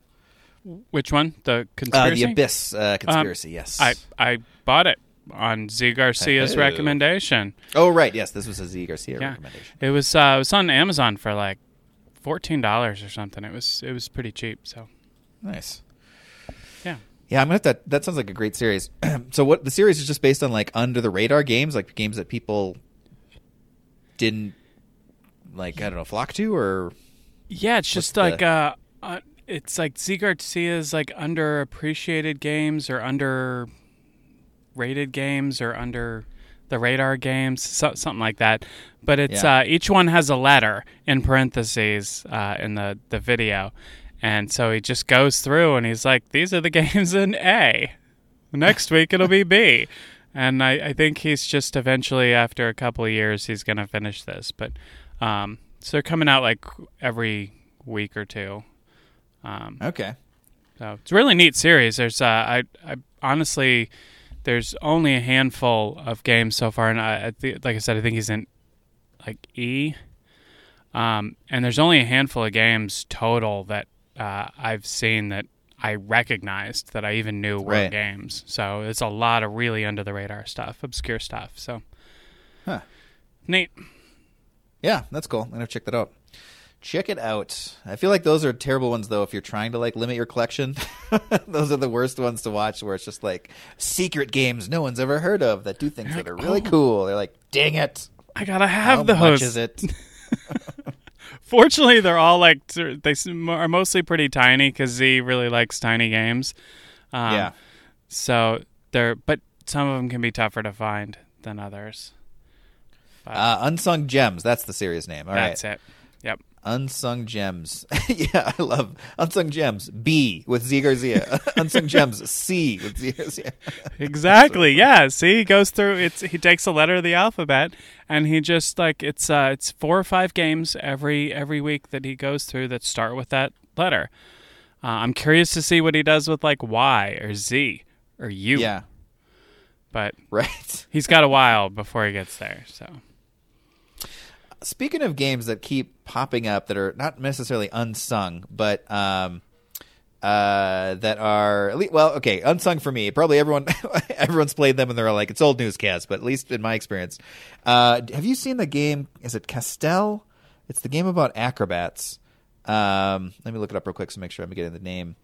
Which one? The Uh, conspiracy. the Abyss uh, conspiracy. yes. I I bought it on Zee Garcia's Oh. recommendation. oh right, yes. This was a Zee Garcia Yeah. recommendation. It was uh, it was on Amazon for like fourteen dollars or something. It was it was pretty cheap. So Nice. yeah. Yeah, I'm gonna have to. That sounds like a great series. so, what the series is just based on like under the radar games, like games that people didn't like. I don't know, flock to or Yeah, it's just the- like uh, uh, it's like Zee Garcia's like underappreciated games or underrated games or under the radar games, so, something like that. But it's Yeah. uh, each one has a letter in parentheses uh, in the the video, and so he just goes through and he's like, "These are the games in A. Next week it'll be B." And I, I think he's just eventually, after a couple of years, he's going to finish this. But um, so they're coming out like every week or two. Um, okay. so it's a really neat series. There's, uh, I, I honestly, there's only a handful of games so far, and I, I th- like I said, I think he's in like E. Um, and there's only a handful of games total that uh, I've seen that I recognized that I even knew were Right. games. So it's a lot of really under the radar stuff, obscure stuff. So Huh. neat. Yeah, that's cool. I'm gonna check that out. Check it out. I feel like those are terrible ones though. If you're trying to like limit your collection, those are the worst ones to watch. Where it's just like secret games no one's ever heard of that do things that are really oh. cool. They're like, dang it! I gotta How have the much host is it? Fortunately, they're all like they are mostly pretty tiny because Zee really likes tiny games. Um, yeah. So they're, but some of them can be tougher to find than others. Uh, Unsung Gems. That's the series name. All right. That's it. Unsung Gems. yeah, I love Unsung Gems. B with Zee Garcia. Unsung Gems. C with Zee Garcia. Exactly. yeah. See, he goes through. It's he takes a letter of the alphabet, and he just like it's uh it's four or five games every every week that he goes through that start with that letter. Uh, I'm curious to see what he does with like Y or Z or U. yeah. But Right. he's got a while before he gets there. So Speaking of games that keep popping up that are not necessarily unsung, but um, uh, that are well, okay, unsung for me. Probably everyone everyone's played them and they're like it's old newscast, but at least in my experience, uh, have you seen the game? Is it Castell? It's the game about acrobats. Um, let me look it up real quick to make sure I'm getting the name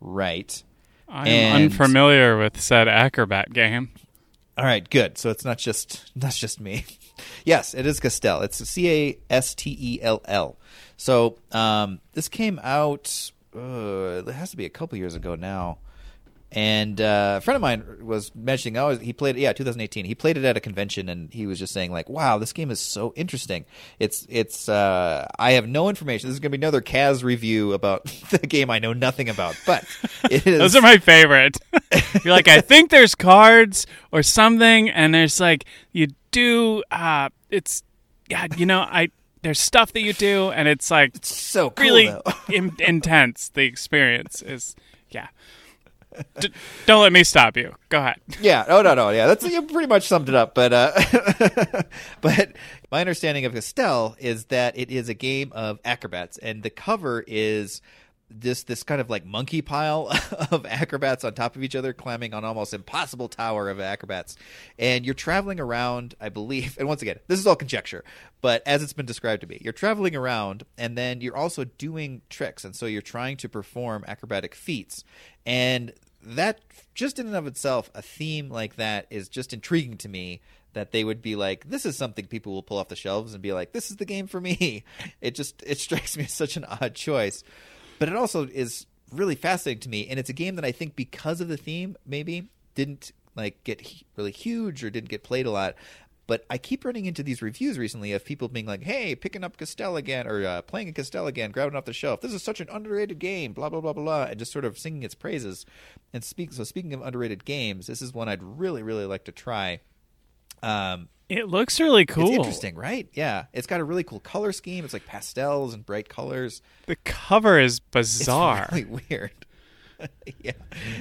right. I'm And- unfamiliar with said acrobat game. All right, good. So it's not just that's just me. yes, it is Castell. It's C A S T E L L. So um, this came out. Uh, it has to be a couple years ago now. And uh, a friend of mine was mentioning, oh, he played, yeah, 2018. He played it at a convention, and he was just saying, like, wow, this game is so interesting. It's, it's. Uh, I have no information. This is going to be another Kaz review about the game I know nothing about, but it is. Those are my favorite. You're like, I think there's cards or something, and there's like you do. Uh, it's yeah, you know, I there's stuff that you do, and it's like so cool, really in, intense. The experience is yeah. D- don't let me stop you. Go ahead. Yeah. Oh no, no. Yeah, that's you pretty much summed it up. But uh, but my understanding of Castell is that it is a game of acrobats, and the cover is this this kind of like monkey pile of acrobats on top of each other, climbing on almost impossible tower of acrobats, and you're traveling around. I believe, and once again, this is all conjecture, but as it's been described to me, you're traveling around, and then you're also doing tricks, and so you're trying to perform acrobatic feats, and that just in and of itself, a theme like that is just intriguing to me. That they would be like, this is something people will pull off the shelves and be like, this is the game for me. It just it strikes me as such an odd choice, but it also is really fascinating to me. And it's a game that I think because of the theme, maybe didn't like get really huge or didn't get played a lot. But I keep running into these reviews recently of people being like, "Hey, picking up Castell again, or uh, playing a Castell again, grabbing off the shelf. This is such an underrated game." Blah blah blah blah, blah and just sort of singing its praises. And speak. So speaking of underrated games, this is one I'd really really like to try. Um, It looks really cool. It's interesting, right? Yeah, it's got a really cool color scheme. It's like pastels and bright colors. The cover is bizarre. It's really weird. yeah,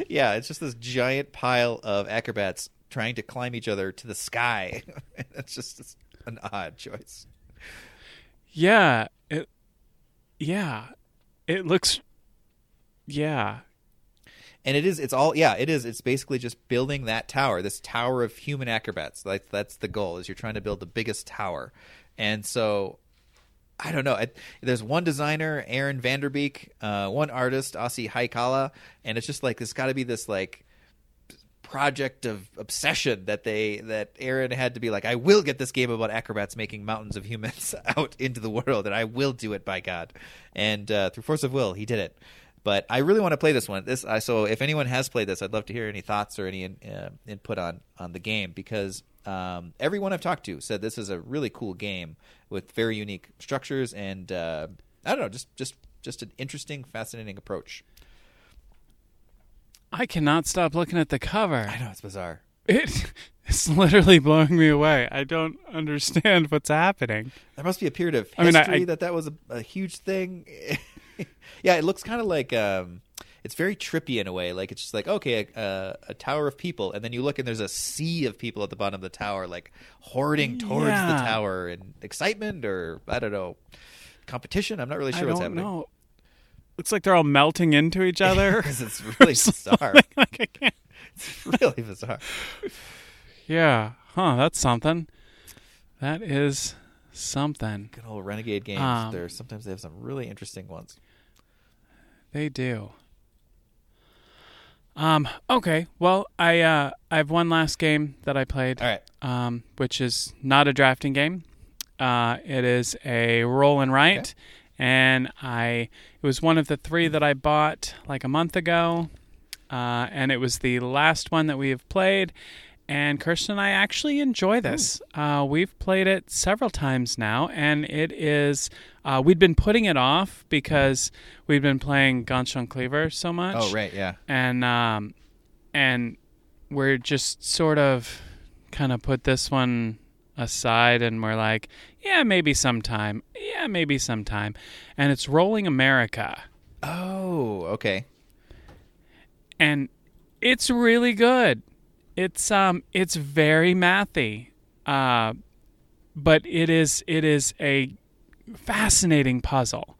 yeah. It's just this giant pile of acrobats trying to climb each other to the sky. it's just an odd choice. Yeah. It. Yeah. It looks. Yeah. And it is. It's all. Yeah, it is. It's basically just building that tower. This tower of human acrobats. Like that's the goal. Is you're trying to build the biggest tower. And so I don't know. I, there's one designer, Aaron Vanderbeek, uh, one artist, Asi Haikala, and it's just like there's got to be this like project of obsession that they that Aaron had to be like, I will get this game about acrobats making mountains of humans out into the world, and I will do it by God. And uh, through force of will, he did it. But I really want to play this one. This I so if anyone has played this, I'd love to hear any thoughts or any uh, input on on the game because um, everyone I've talked to said this is a really cool game with very unique structures and uh, I don't know, just just just an interesting, fascinating approach. I cannot stop looking at the cover. I know it's bizarre. It it's literally blowing me away. I don't understand what's happening. There must be a period of I mean, I- history I- that that was a, a huge thing. yeah, it looks kind of like um, it's very trippy in a way. Like it's just like okay, a, a tower of people, and then you look and there's a sea of people at the bottom of the tower, like hoarding towards the tower and excitement or I don't know competition. I'm not really sure I what's don't happening. know. Looks like they're all melting into each other. because it's really bizarre. like I can't. It's really bizarre. Yeah. Huh. That's something. That is something. Good old renegade games. Um, There sometimes they have some really interesting ones. They do. Um. Okay. Well, I uh, I have one last game that I played. All right. um, which is not a drafting game. Uh, it is a roll and write, and I it was one of the three that I bought like a month ago, uh, and it was the last one that we have played. And Kirsten and I actually enjoy this. Uh, we've played it several times now, and it is. Uh, we'd been putting it off because we'd been playing Ganz Schön Clever so much Oh, right, yeah. and um, and we're just sort of kind of put this one aside, and we're like, yeah, maybe sometime, yeah, maybe sometime, and it's Rolling America, Oh, okay. and it's really good. It's um, it's very mathy, uh, but it is it is a fascinating puzzle.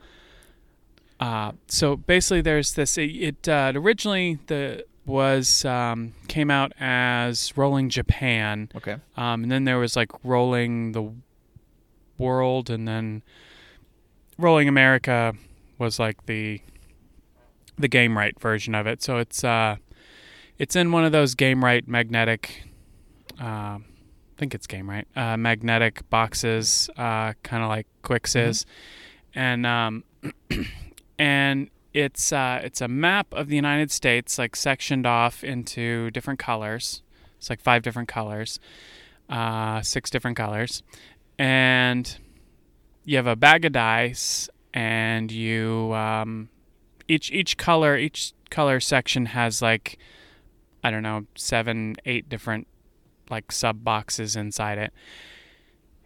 Uh, so basically, there's this. It, it uh, originally the was um, came out as Rolling Japan, Okay. um, and then there was like Rolling the World, and then Rolling America was like the the Gamewright version of it. So it's uh, it's in one of those Gamewright magnetic. Uh, I think it's Gamewright uh, magnetic boxes, uh, kind of like Qwixx is, and um, and it's uh, it's a map of the United States, like sectioned off into different colors. It's like five different colors, uh, six different colors, and you have a bag of dice, and you um, each each color each color section has like I don't know seven eight different like sub boxes inside it,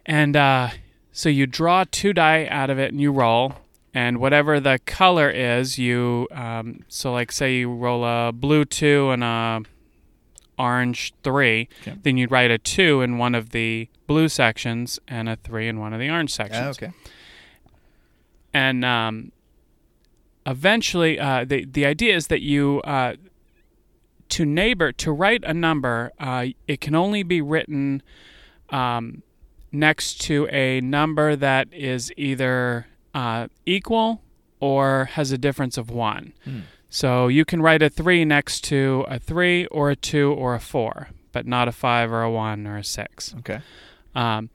and uh, so you draw two die out of it and you roll. And whatever the color is, you um, so like say you roll a blue two and a orange three, Okay. then you'd write a two in one of the blue sections and a three in one of the orange Ah, sections. okay. And um, eventually, uh, the the idea is that you uh, to neighbor to write a number, uh, it can only be written um, next to a number that is either uh, equal or has a difference of one. Hmm. So you can write a three next to a three or a two or a four, but not a five or a one or a six. Okay. Um,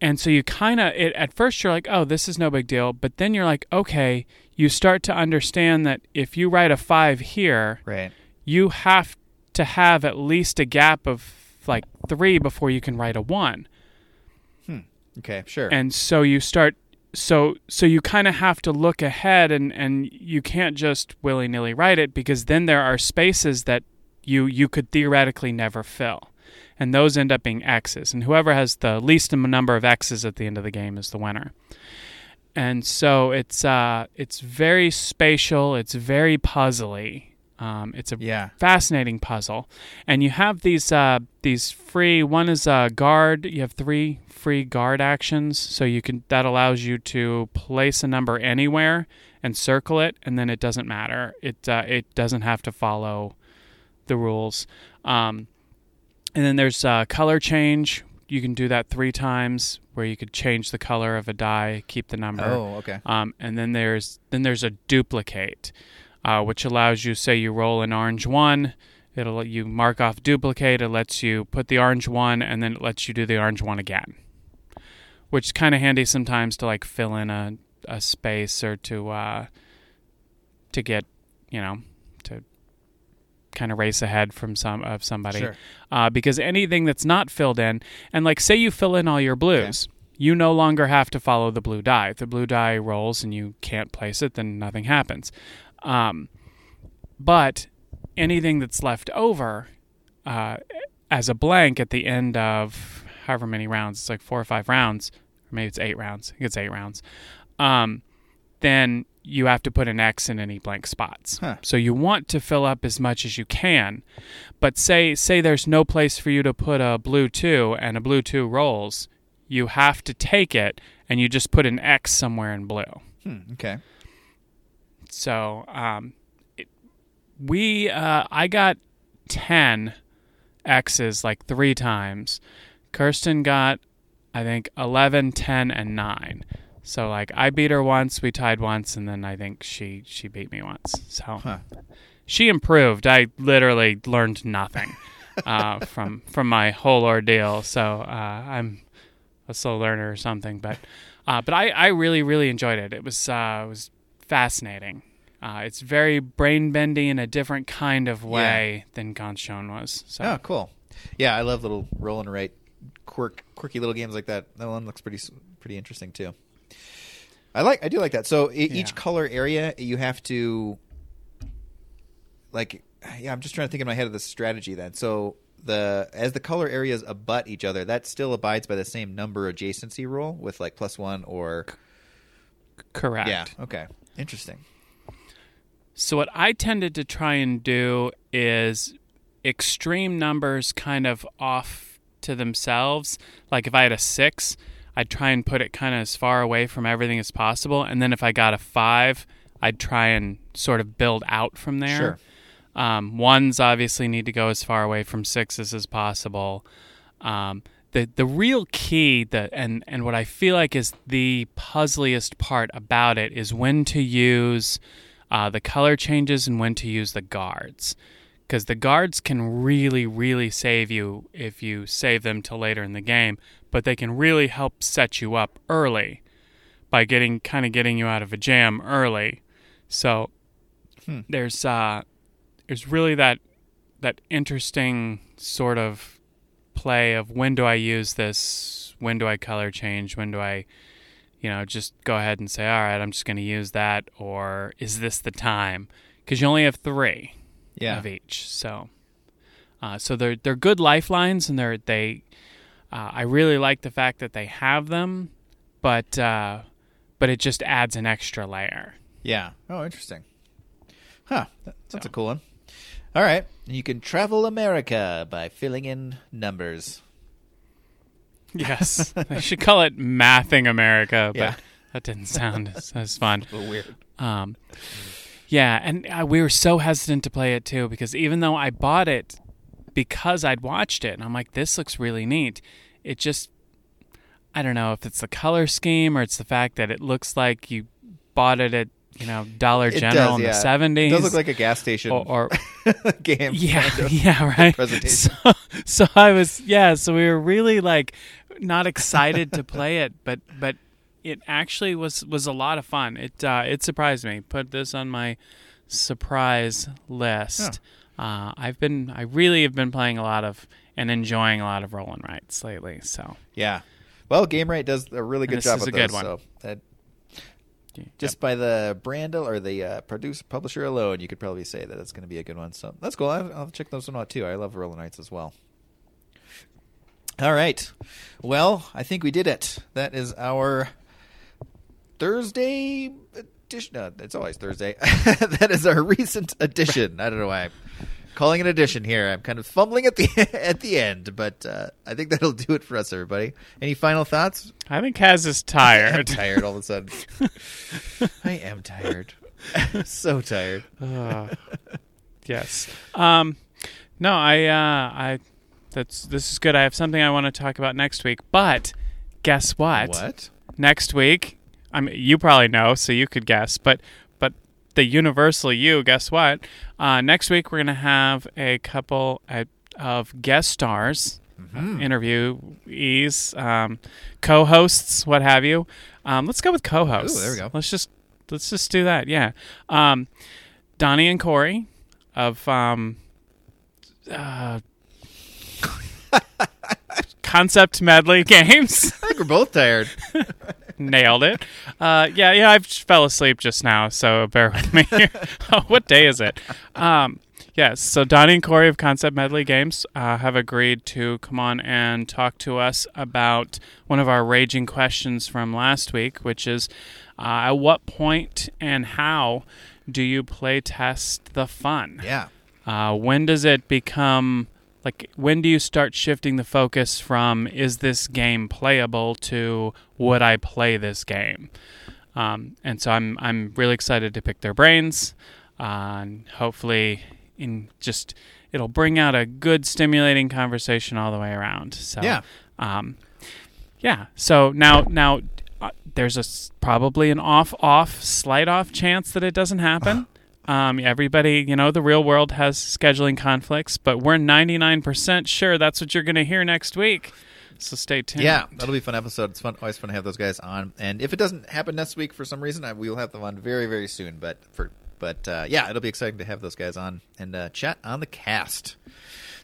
and so you kind of, at first you're like, oh, this is no big deal. But then you're like, okay, you start to understand that if you write a five here, Right. You have to have at least a gap of like three before you can write a one. Okay, sure. And so you start, so so you kind of have to look ahead, and and you can't just willy nilly write it because then there are spaces that you you could theoretically never fill, and those end up being X's, and whoever has the least number of X's at the end of the game is the winner. And so it's uh it's very spatial, it's very puzzly. Um, it's a yeah. fascinating puzzle, and you have these uh, these free. One is a guard. You have three free guard actions, so you can that allows you to place a number anywhere and circle it, and then it doesn't matter. It uh, it doesn't have to follow the rules. Um, and then there's uh, color change. You can do that three times, where you could change the color of a die, keep the number. Oh, okay. Um, and then there's then there's a duplicate, uh, which allows you say you roll an orange one, it'll let you mark off duplicate. It lets you put the orange one, and then it lets you do the orange one again, which is kind of handy sometimes to like fill in a, a space or to uh, to get you know to kind of race ahead from some of somebody Sure. uh, because anything that's not filled in, and like say you fill in all your blues, you no longer have to follow the blue die. If the blue die rolls and you can't place it, then nothing happens. Um, but anything that's left over uh, as a blank at the end of however many rounds, it's like four or five rounds, or maybe it's eight rounds. I think it's eight rounds. Um, then you have to put an X in any blank spots. Huh. So you want to fill up as much as you can, but say say there's no place for you to put a blue two and a blue two rolls, you have to take it and you just put an X somewhere in blue. Hmm, okay. So um, it, we uh, I got ten X's like three times. Kirsten got I think 11, 10, and nine. So like I beat her once, we tied once, and then I think she she beat me once. So Huh. she improved. I literally learned nothing uh, from from my whole ordeal. So uh, I'm a slow learner or something. But Uh, but I, I really really enjoyed it. It was uh, it was fascinating. Uh, it's very brain bendy in a different kind of way than Ganz Schön was. So Oh, cool. Yeah, I love little roll and write quirk, quirky little games like that. That one looks pretty pretty interesting too. I like I do like that. So e- each color area you have to like yeah, I'm just trying to think in my head of the strategy then. So the as the color areas abut each other, that still abides by the same number adjacency rule with like plus 1 or correct. yeah, okay. Interesting. So what I tended to try and do is extreme numbers kind of off to themselves. Like if I had a six, I'd try and put it kind of as far away from everything as possible. And then if I got a five, I'd try and sort of build out from there. Sure. Um, ones obviously need to go as far away from sixes as possible. Um, the the real key that and and what I feel like is the puzzliest part about it is when to use uh, the color changes and when to use the guards, because the guards can really really save you if you save them till later in the game, but they can really help set you up early by getting kind of getting you out of a jam early. So Hmm. there's uh, there's really that that interesting sort of play of when do I use this, when do I color change, when do I, you know, just go ahead and say, all right, I'm just going to use that, or is this the time? Because you only have three Yeah. of each, so uh, so they're they're good lifelines, and they're they. Uh, I really like the fact that they have them, but uh, but it just adds an extra layer. Yeah. Oh, interesting. Huh. That's So. a cool one. All right. You can travel America by filling in numbers. Yes, I should call it Mathing America, but Yeah. that didn't sound as, as fun. A weird. Um, yeah, and uh, we were so hesitant to play it too because even though I bought it because I'd watched it and I'm like, this looks really neat, it just, I don't know if it's the color scheme or it's the fact that it looks like you bought it at, you know, Dollar General does, in yeah. the 70s. It does look like a gas station or, or game. yeah, kind of. yeah, right. presentation. So, so I was, yeah. So we were really like not excited to play it, but but it actually was was a lot of fun. It uh, it surprised me. Put this on my surprise list. Uh, I've been, I really have been playing a lot of and enjoying a lot of roll and rights lately. So Yeah. Well, Gamewright does a really good this job is with a good those. one. So that, just by the brand or the uh, producer publisher alone, you could probably say that it's going to be a good one. So that's cool. I'll, I'll check those one out too. I love Rolling Knights as well. All right. Well, I think we did it. That is our Thursday edition. No, it's always Thursday. that is our recent edition. I don't know why calling an edition here. I'm kind of fumbling at the at the end, but uh, I think that'll do it for us, everybody. Any final thoughts? I think Kaz is I'm tired. tired all of a sudden. I am tired. so tired. Uh, yes. Um, no, I, uh, I, that's this is good. I have something I want to talk about next week. But guess what? What? Next week, I mean, you probably know, so you could guess. But the universal you, guess what? Uh, next week we're gonna have a couple of guest stars, uh, interviewees, um, co-hosts, what have you. Um, let's go with co-hosts. Ooh, there we go. Let's just let's just do that. Yeah. Um, Donnie and Corey of um, uh, Concept Medley Games. I think we're both tired. Nailed it. Uh, yeah, yeah, I fell asleep just now, so bear with me. oh, what day is it? Um, yes, so Donnie and Corey of Concept Medley Games uh, have agreed to come on and talk to us about one of our raging questions from last week, which is uh, at what point and how do you play test the fun? Yeah. Uh, when does it become like when do you start shifting the focus from is this game playable to would I play this game? Um, and so I'm I'm really excited to pick their brains, uh, and hopefully in just it'll bring out a good stimulating conversation all the way around. So Yeah. um, yeah. So now now uh, there's a probably an off off slight off chance that it doesn't happen. Um, everybody, you know, the real world has scheduling conflicts, but we're 99% sure that's what you're going to hear next week. So stay tuned. Yeah, that'll be a fun episode. It's fun, always fun to have those guys on. And if it doesn't happen next week for some reason, I, we will have them on very, very soon. But for but uh, yeah, it'll be exciting to have those guys on and uh, chat on the cast.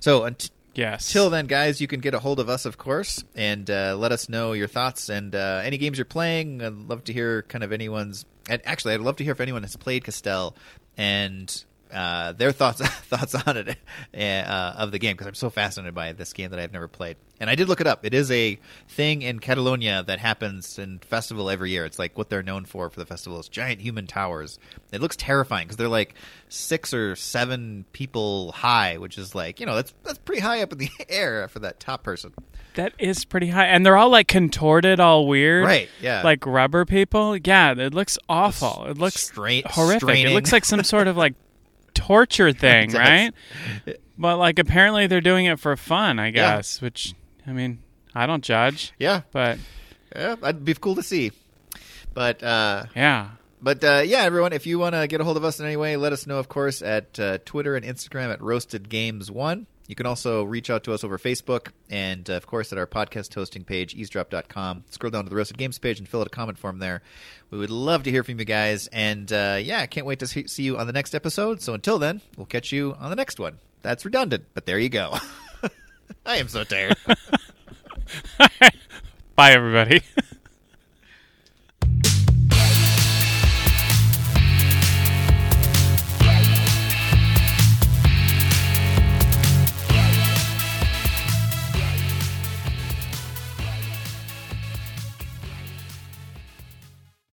So unt- Yes. Till then, guys, you can get a hold of us, of course, and uh, let us know your thoughts and uh, any games you're playing. I'd love to hear kind of anyone's. And actually, I'd love to hear if anyone has played Castell and uh, their thoughts thoughts on it uh, of the game because I'm so fascinated by this game that I've never played. And I did look it up. It is a thing in Catalonia that happens in festival every year. It's like what they're known for for the festival is giant human towers. It looks terrifying because they're like six or seven people high, which is like you know that's that's pretty high up in the air for that top person. That is pretty high, and they're all like contorted, all weird, Right, yeah. like rubber people. Yeah, it looks awful. It looks horrific. straining. It looks like some sort of like torture thing, right? But like apparently they're doing it for fun, I guess. Which I mean, I don't judge, Yeah, but yeah, that'd be cool to see. But uh, yeah, But uh, yeah, everyone, if you want to get a hold of us in any way, let us know, of course, at uh, Twitter and Instagram at Roasted Games One. You can also reach out to us over Facebook and, uh, of course, at our podcast hosting page, eavesdrop.com. Scroll down to the Roasted Games page and fill out a comment form there. We would love to hear from you guys. And uh, yeah, can't wait to see see you on the next episode. So until then, we'll catch you on the next one. That's redundant, but there you go. I am so tired. bye everybody.